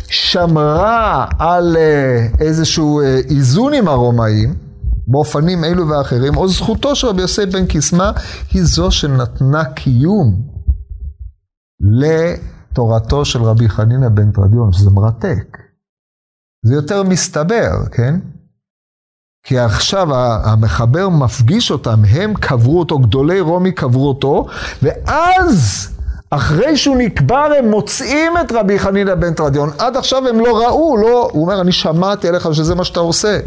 ששמרה על אה, איזשהו אה, איזון עם הרומאים באופנים אלו ואחרים, או זכותו של רבי יוסי בן קיסמא היא זו שנתנה קיום תורתו של רבי חנינא בן תרדיון, שזה מרתק. זה יותר מסתבר, כן? כי עכשיו המחבר מפגיש אותם, הם קברו אותו, גדולי רומי קברו אותו, ואז אחרי שהוא נקבר הם מוצאים את רבי חנינא בן תרדיון. עד עכשיו הם לא ראו, לא, הוא אומר, אני שמעתי עליך שזה מה שאתה עושה,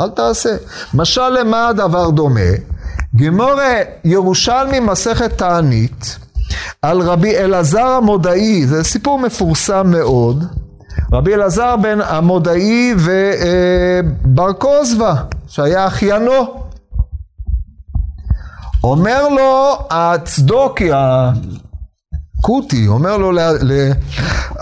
אל תעשה. משל למה הדבר דומה? גמורה ירושלמי מסכת תענית, על רבי אלעזר המודעי, זה סיפור מפורסם מאוד. רבי אלעזר בן המודעי ובר כוזבא, שהיה אחיינו. אומר לו הצדוקי, הכותי, אומר לו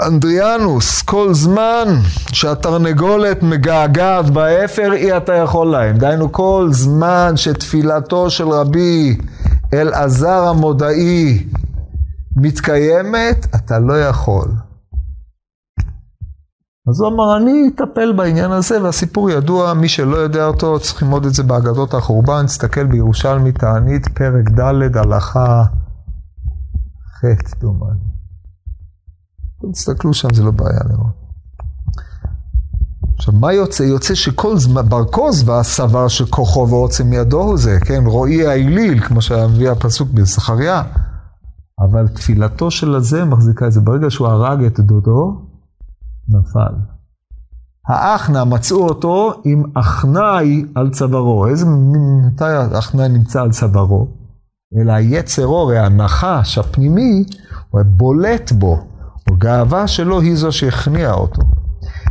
לאנדריאנוס, כל זמן שהתרנגולת מגעגעת באפר, אי אתה יכול להם. דהיינו, כל זמן שתפילתו של רבי אלעזר המודעי מתקיימת, אתה לא יכול. אז הוא אמר, אני אטפל בעניין הזה, והסיפור ידוע, מי שלא יודע אותו, צריך ללמוד את זה באגדות החורבן, תסתכל בירושלמי תענית, פרק ד', הלכה ח', דומני. תסתכלו שם, זה לא בעיה לראות. עכשיו, מה יוצא? יוצא שכל זמן, בר כוזבא סבר שכוחו ועוצם ידו הוא זה, כן? רועי האליל, כמו שמביא הפסוק בזכריה. אבל תפילתו של הזה מחזיקה את זה. ברגע שהוא הרג את דודו, נפל. האחנה, מצאו אותו עם אחנאי על צווארו. איזה מתי האחנאי נמצא על צווארו? אלא היצר אור, הנחש הפנימי, הוא בולט בו. הגאווה שלו היא זו שהכניעה אותו.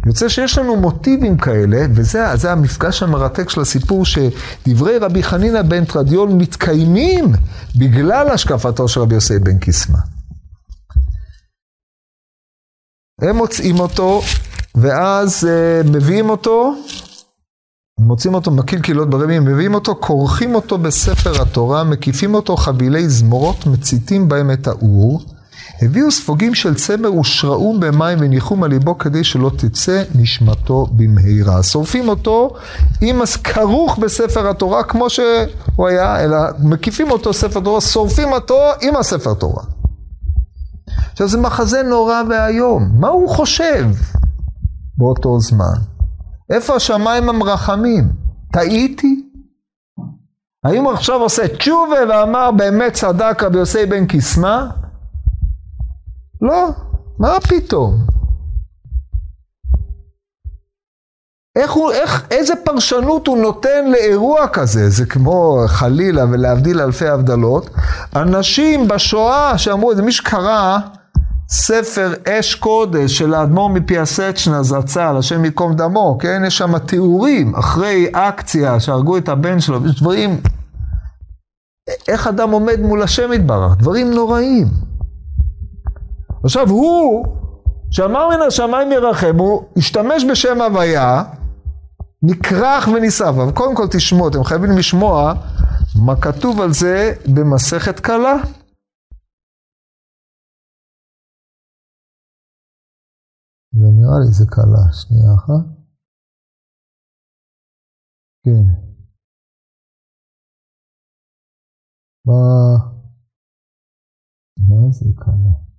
יוצא שיש לנו מוטיבים כאלה, וזה המפגש המרתק של הסיפור, שדברי רבי חנינא בן תרדיון מתקיימים בגלל השקפתו של רבי יוסי בן קיסמא. הם מוצאים אותו, ואז uh, מביאים אותו, מוצאים אותו מקיל קהילות ברבים, מביאים אותו, כורכים אותו בספר התורה, מקיפים אותו חבילי זמורות, מציתים בהם את האור. הביאו ספוגים של צמר ושרעו במים וניחום על ליבו כדי שלא תצא נשמתו במהרה. שורפים אותו עם כרוך בספר התורה כמו שהוא היה, אלא מקיפים אותו ספר תורה, שורפים אותו עם הספר תורה. עכשיו זה מחזה נורא ואיום, מה הוא חושב באותו זמן? איפה השמיים המרחמים? טעיתי? האם הוא עכשיו עושה תשובה ואמר באמת צדק רבי יוסי בן קיסמא? לא, מה פתאום? איך הוא, איך, איזה פרשנות הוא נותן לאירוע כזה? זה כמו חלילה ולהבדיל אלפי הבדלות. אנשים בשואה שאמרו את זה, מי שקרא ספר אש קודש של האדמו"ר מפיאסצ'נה זצ"ל, השם ייקום דמו, כן? יש שם תיאורים אחרי אקציה שהרגו את הבן שלו, יש דברים, איך אדם עומד מול השם יתברך, דברים נוראים. עכשיו הוא, שאמר מן השמיים ירחם, הוא השתמש בשם הוויה, נכרך ונשרף. אבל קודם כל תשמעו, אתם חייבים לשמוע מה כתוב על זה במסכת קלה. זה נראה לי זה קלה, שנייה אחת. כן. מה... מה זה קלה?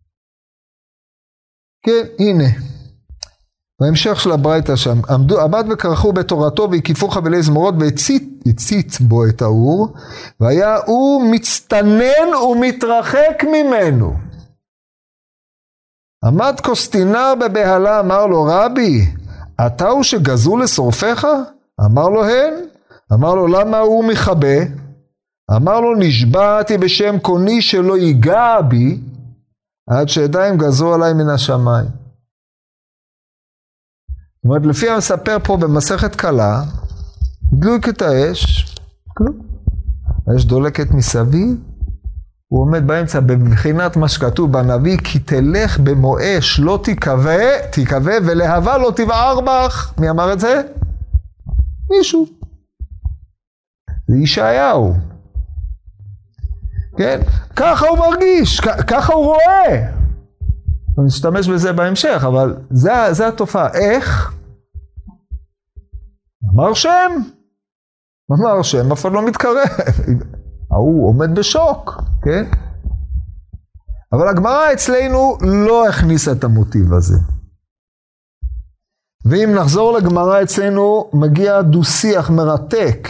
כן, הנה. בהמשך של הברייתא שם, עמדו, עמד וקרחו בתורתו והקיפו חבלי זמורות והצית בו את האור, והיה הוא מצטנן ומתרחק ממנו. עמד קוסטינר בבהלה, אמר לו, רבי, אתה הוא שגזו לשורפיך? אמר לו, הן. אמר לו, למה הוא מכבה? אמר לו, נשבעתי בשם קוני שלא ייגע בי, עד שידיים גזרו עליי מן השמיים. זאת אומרת, לפי המספר פה במסכת קלה, דלוק את האש, כלום. האש דולקת מסביב, הוא עומד באמצע בבחינת מה שכתוב בנביא, כי תלך במו אש לא תיכווה, תיכווה ולהבה לא תבער בך. מי אמר את זה? מישהו. זה ישעיהו. כן? ככה הוא מרגיש, ככה הוא רואה. אני אשתמש בזה בהמשך, אבל זה, זה התופעה. איך? אמר שם. אמר שם, אף אחד לא מתקרב. ההוא עומד בשוק, כן? אבל הגמרא אצלנו לא הכניסה את המוטיב הזה. ואם נחזור לגמרא אצלנו, מגיע דו-שיח מרתק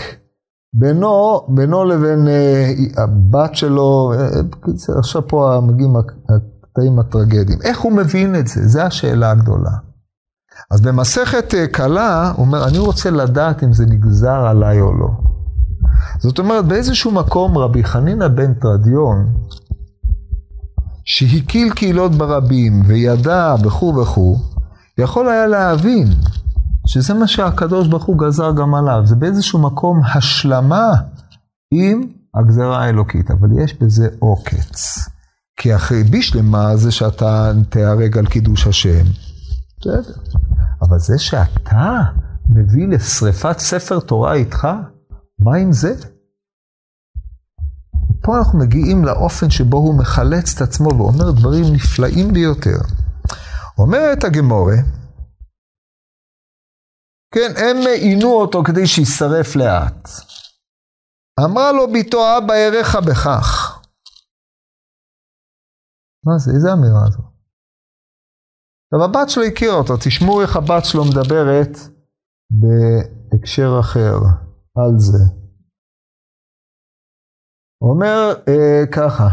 בינו, בינו לבין uh, הבת שלו, uh, עכשיו פה מגיעים הקטעים הטרגדיים. איך הוא מבין את זה? זו השאלה הגדולה. אז במסכת uh, קלה, הוא אומר, אני רוצה לדעת אם זה נגזר עליי או לא. זאת אומרת, באיזשהו מקום רבי חנינא בן תרדיון, שהקיל קהילות ברבים וידע וכו' וכו', יכול היה להבין שזה מה שהקדוש ברוך הוא גזר גם עליו, זה באיזשהו מקום השלמה עם הגזרה האלוקית, אבל יש בזה עוקץ. כי אחרי בישלמה זה שאתה תיהרג על קידוש השם. בסדר. אבל זה שאתה מביא לשריפת ספר תורה איתך, מה עם זה? פה אנחנו מגיעים לאופן שבו הוא מחלץ את עצמו ואומר דברים נפלאים ביותר. אומרת הגמורה, כן, הם עינו אותו כדי שישרף לאט. אמרה לו ביתו אבא אראך בכך. מה זה? איזה אמירה זו? עכשיו הבת שלו הכירה אותו, תשמעו איך הבת שלו מדברת בהקשר אחר על זה. הוא אומר אה, ככה,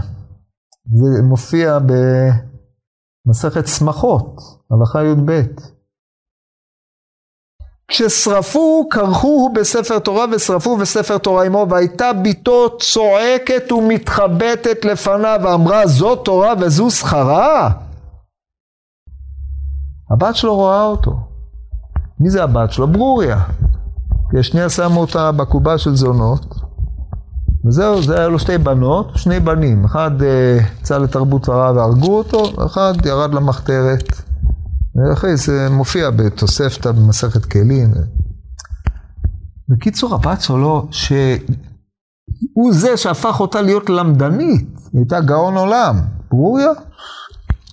זה מופיע במסכת שמחות, הלכה י"ב. כששרפו, קרחוהו בספר תורה ושרפו בספר תורה עמו, והייתה בתו צועקת ומתחבטת לפניו, ואמרה זו תורה וזו שכרה. הבת שלו רואה אותו. מי זה הבת שלו? ברוריה. כי השנייה שמו אותה בקובה של זונות, וזהו, זה היה לו שתי בנות, שני בנים. אחד יצא אה, לתרבות רעה והרגו אותו, ואחד ירד למחתרת. ואחרי זה מופיע בתוספתא במסכת כלים. בקיצור, הבת שלו, שהוא זה שהפך אותה להיות למדנית, היא הייתה גאון עולם. ברוריה,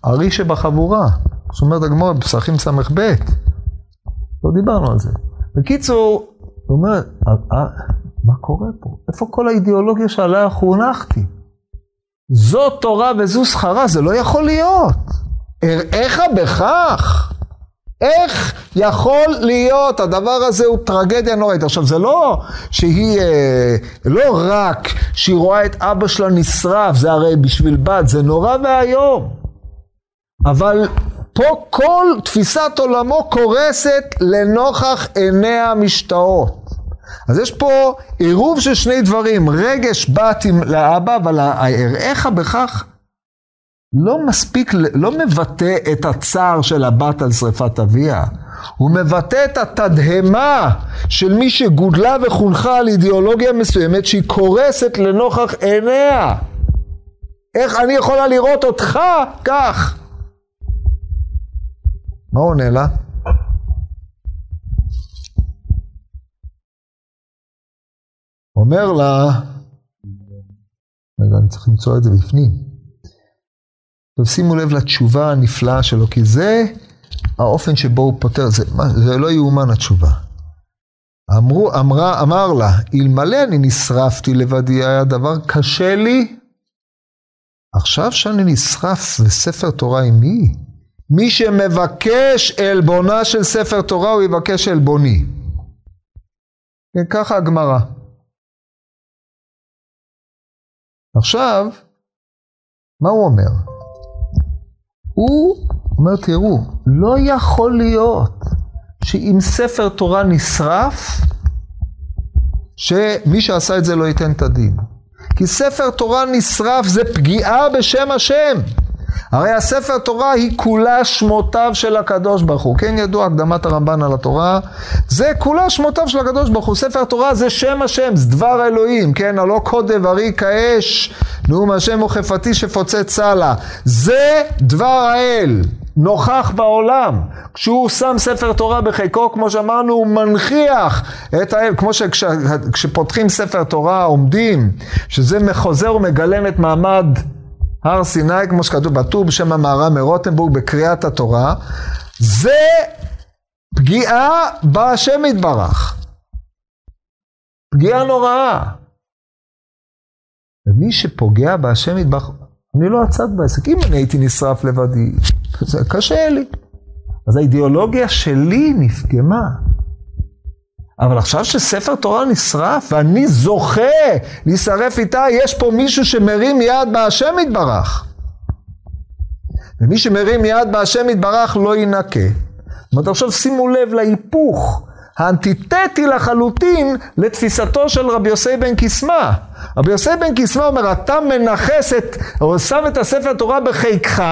ארי שבחבורה. זאת אומרת הגמור בפסחים ס"ב. לא דיברנו על זה. בקיצור, הוא אומר, מה קורה פה? איפה כל האידיאולוגיה שעליה חונכתי? זו תורה וזו שכרה, זה לא יכול להיות. אראך בכך. איך יכול להיות, הדבר הזה הוא טרגדיה נוראית. עכשיו, זה לא שהיא, אה, לא רק שהיא רואה את אבא שלה נשרף, זה הרי בשביל בת, זה נורא ואיום. אבל פה כל תפיסת עולמו קורסת לנוכח עיניה המשתאות. אז יש פה עירוב של שני דברים, רגש בת לאבא, אבל האראך בכך לא מספיק, לא מבטא את הצער של הבת על שרפת אביה. הוא מבטא את התדהמה של מי שגודלה וחונכה על אידיאולוגיה מסוימת שהיא קורסת לנוכח עיניה. איך אני יכולה לראות אותך כך? מה עונה לה? אומר לה, רגע, אני צריך למצוא את זה בפנים. עכשיו שימו לב לתשובה הנפלאה שלו, כי זה האופן שבו הוא פותר, זה, זה לא יאומן התשובה. אמרו, אמרה, אמר לה, אלמלא אני נשרפתי לבדי, היה דבר קשה לי. עכשיו שאני נשרף וספר תורה עם מי? מי שמבקש עלבונה של ספר תורה, הוא יבקש עלבוני. כן, ככה הגמרא. עכשיו, מה הוא אומר? הוא אומר, תראו, לא יכול להיות שאם ספר תורה נשרף, שמי שעשה את זה לא ייתן את הדין. כי ספר תורה נשרף זה פגיעה בשם השם. הרי הספר תורה היא כולה שמותיו של הקדוש ברוך הוא. כן ידוע הקדמת הרמב"ן על התורה, זה כולה שמותיו של הקדוש ברוך הוא. ספר תורה זה שם השם, זה דבר אלוהים, כן? הלא כה דברי כאש, נאום השם וכפתי שפוצץ סלה. זה דבר האל. נוכח בעולם. כשהוא שם ספר תורה בחיקו, כמו שאמרנו, הוא מנכיח את האל, כמו שכשפותחים ספר תורה עומדים, שזה מחוזר ומגלם את מעמד הר סיני, כמו שכתוב בטור בשם המערה מרוטנבורג בקריאת התורה, זה פגיעה בהשם יתברך. פגיעה נוראה. ומי שפוגע בהשם יתברך, אני לא הצד בעסק. אם אני הייתי נשרף לבדי, זה קשה לי. אז האידיאולוגיה שלי נפגמה. אבל עכשיו שספר תורה נשרף ואני זוכה להישרף איתה, יש פה מישהו שמרים יד בהשם יתברך. ומי שמרים יד בהשם יתברך לא יינקה. זאת אומרת, עכשיו שימו לב להיפוך האנטיתטי לחלוטין לתפיסתו של רבי יוסי בן קיסמא. רבי יוסי בן קיסמא אומר, אתה מנכס את, או שם את הספר תורה בחיקך,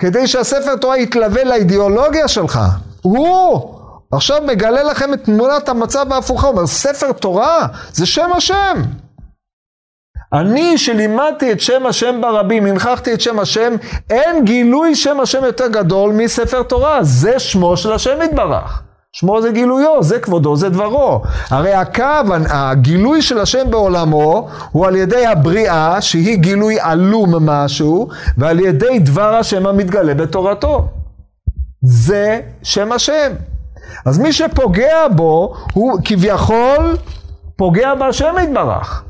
כדי שהספר תורה יתלווה לאידיאולוגיה שלך. הוא עכשיו מגלה לכם את תמונת המצב ההפוכה, הוא אומר, ספר תורה זה שם השם. אני שלימדתי את שם השם ברבים, הנכחתי את שם השם, אין גילוי שם השם יותר גדול מספר תורה, זה שמו של השם יתברך. שמו זה גילויו, זה כבודו, זה דברו. הרי הקו, הגילוי של השם בעולמו, הוא על ידי הבריאה, שהיא גילוי עלום משהו, ועל ידי דבר השם המתגלה בתורתו. זה שם השם. אז מי שפוגע בו, הוא כביכול פוגע בהשם יתברך.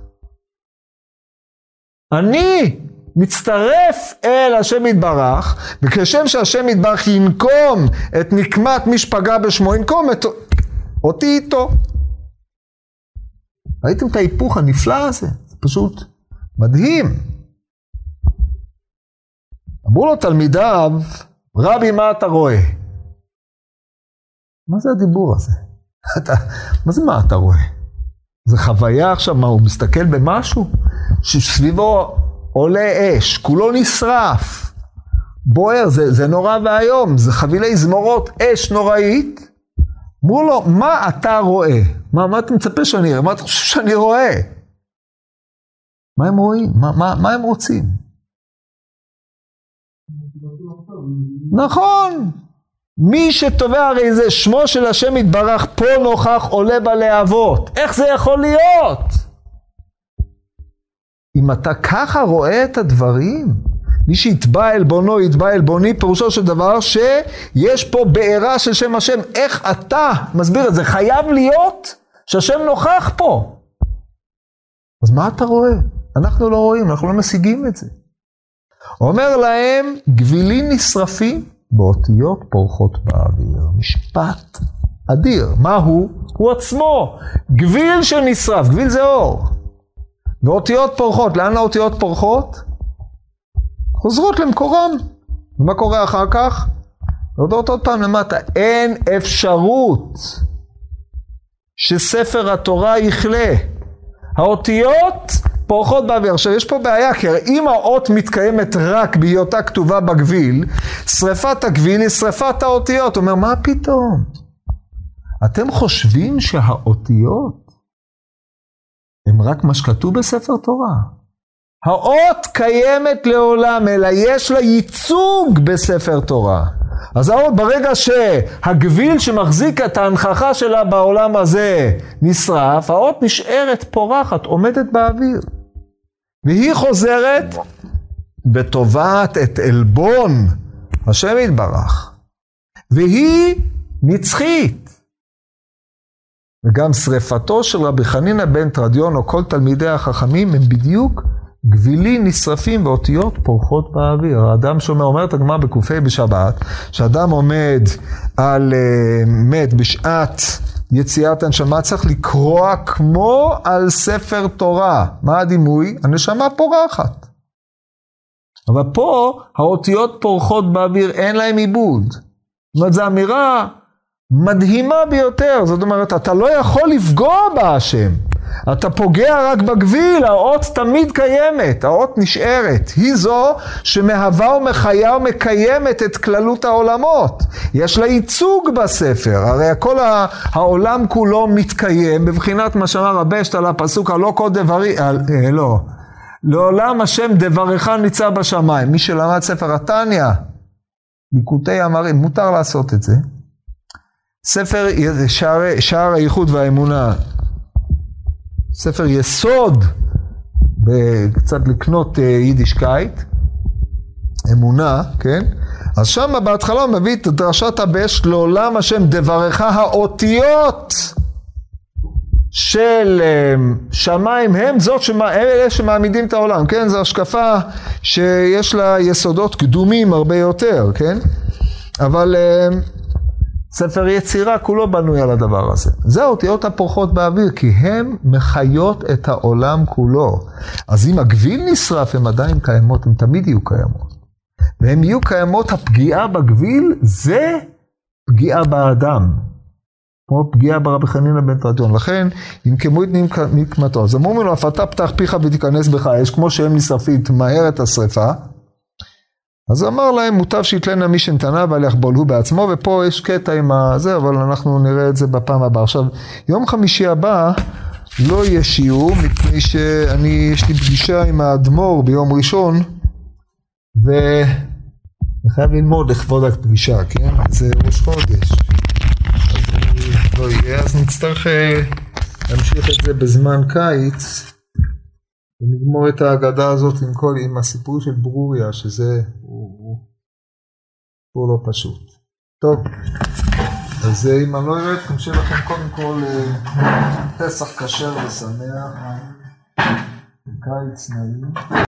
אני מצטרף אל השם יתברך, וכשם שהשם יתברך ינקום את נקמת מי שפגע בשמו, ינקום את... אותי איתו. ראיתם את ההיפוך הנפלא הזה? זה פשוט מדהים. אמרו לו תלמידיו, רבי, מה אתה רואה? מה זה הדיבור הזה? אתה, מה זה מה אתה רואה? זה חוויה עכשיו, מה, הוא מסתכל במשהו? שסביבו עולה אש, כולו נשרף, בוער, זה, זה נורא ואיום, זה חבילי זמורות אש נוראית. אמרו לו, מה אתה רואה? מה, מה אתה מצפה שאני אראה? מה אתה חושב שאני רואה? מה הם רואים? מה, מה, מה הם רוצים? נכון. מי שתובע הרי זה שמו של השם יתברך פה נוכח עולה בלהבות. איך זה יכול להיות? אם אתה ככה רואה את הדברים, מי שיתבע עלבונו יתבע עלבוני, פירושו של דבר שיש פה בעירה של שם השם. איך אתה מסביר את זה? חייב להיות שהשם נוכח פה. אז מה אתה רואה? אנחנו לא רואים, אנחנו לא משיגים את זה. אומר להם, גבילים נשרפים באותיות פורחות באוויר. משפט אדיר. מה הוא? הוא עצמו. גביל שנשרף, גביל זה אור. ואותיות פורחות, לאן האותיות פורחות? חוזרות למקורם. ומה קורה אחר כך? להודות עוד פעם למטה. אין אפשרות שספר התורה יכלה. האותיות פורחות באוויר. עכשיו יש פה בעיה, כי אם האות מתקיימת רק בהיותה כתובה בגביל, שריפת הגביל היא שריפת האותיות. הוא אומר, מה פתאום? אתם חושבים שהאותיות הם רק מה שכתוב בספר תורה? האות קיימת לעולם, אלא יש לה ייצוג בספר תורה. אז האות ברגע שהגביל שמחזיק את ההנכחה שלה בעולם הזה נשרף, האות נשארת פורחת, עומדת באוויר. והיא חוזרת ותובעת את עלבון השם יתברך. והיא נצחית. וגם שרפתו של רבי חנינא בן תרדיון או כל תלמידי החכמים הם בדיוק גבילים נשרפים ואותיות פורחות באוויר. האדם שומע, אומרת הגמרא בק"ה בשבת, שאדם עומד על uh, מת בשעת יציאת הנשמה, צריך לקרוע כמו על ספר תורה. מה הדימוי? הנשמה פורחת. אבל פה האותיות פורחות באוויר, אין להם עיבוד. זאת אומרת, זו אמירה מדהימה ביותר. זאת אומרת, אתה לא יכול לפגוע בהשם. אתה פוגע רק בגביל, האות תמיד קיימת, האות נשארת. היא זו שמהווה ומחיה ומקיימת את כללות העולמות. יש לה ייצוג בספר, הרי כל העולם כולו מתקיים בבחינת מה שאמר רבשת על הפסוק הלא כל דברי, אה, לא, לעולם השם דברך ניצב בשמיים. מי שלמד ספר התניא, ליקוטי אמרים, מותר לעשות את זה. ספר שער, שער הייחוד והאמונה, ספר יסוד, קצת לקנות אה, יידישקייט, אמונה, כן? אז שם בהתחלה הוא מביא את דרשת הבש לעולם השם דברך האותיות של אה, שמיים הם זאת שמה, אלה שמעמידים את העולם, כן? זו השקפה שיש לה יסודות קדומים הרבה יותר, כן? אבל אה, ספר יצירה כולו בנוי על הדבר הזה. זה האותיות הפורחות באוויר, כי הן מחיות את העולם כולו. אז אם הגביל נשרף, הן עדיין קיימות, הן תמיד יהיו קיימות. והן יהיו קיימות, הפגיעה בגביל זה פגיעה באדם. כמו פגיעה ברבי חנינא בן תרדיון. לכן, ינקמו את נקמתו. אז אמרו לו, אף אתה פתח פיך ותיכנס בך אש, כמו שהם נשרפים, תמהר את השרפה. אז אמר להם, מוטב שיתלנה מי שנתנה ועל יחבול הוא בעצמו, ופה יש קטע עם הזה, אבל אנחנו נראה את זה בפעם הבאה. עכשיו, יום חמישי הבא לא יהיה שיעור, מפני שאני, יש לי פגישה עם האדמו"ר ביום ראשון, ואני חייב ללמוד לכבוד הפגישה, כן? זה ראש חודש. אז לא יהיה, אז נצטרך אה, להמשיך את זה בזמן קיץ. ונגמור את ההגדה הזאת עם כל, עם הסיפור של ברוריה, שזה סיפור לא פשוט. טוב, אז אם אני לא אראה אתכם, שיהיה לכם קודם כל פסח כשר ושמח, קיץ נעים.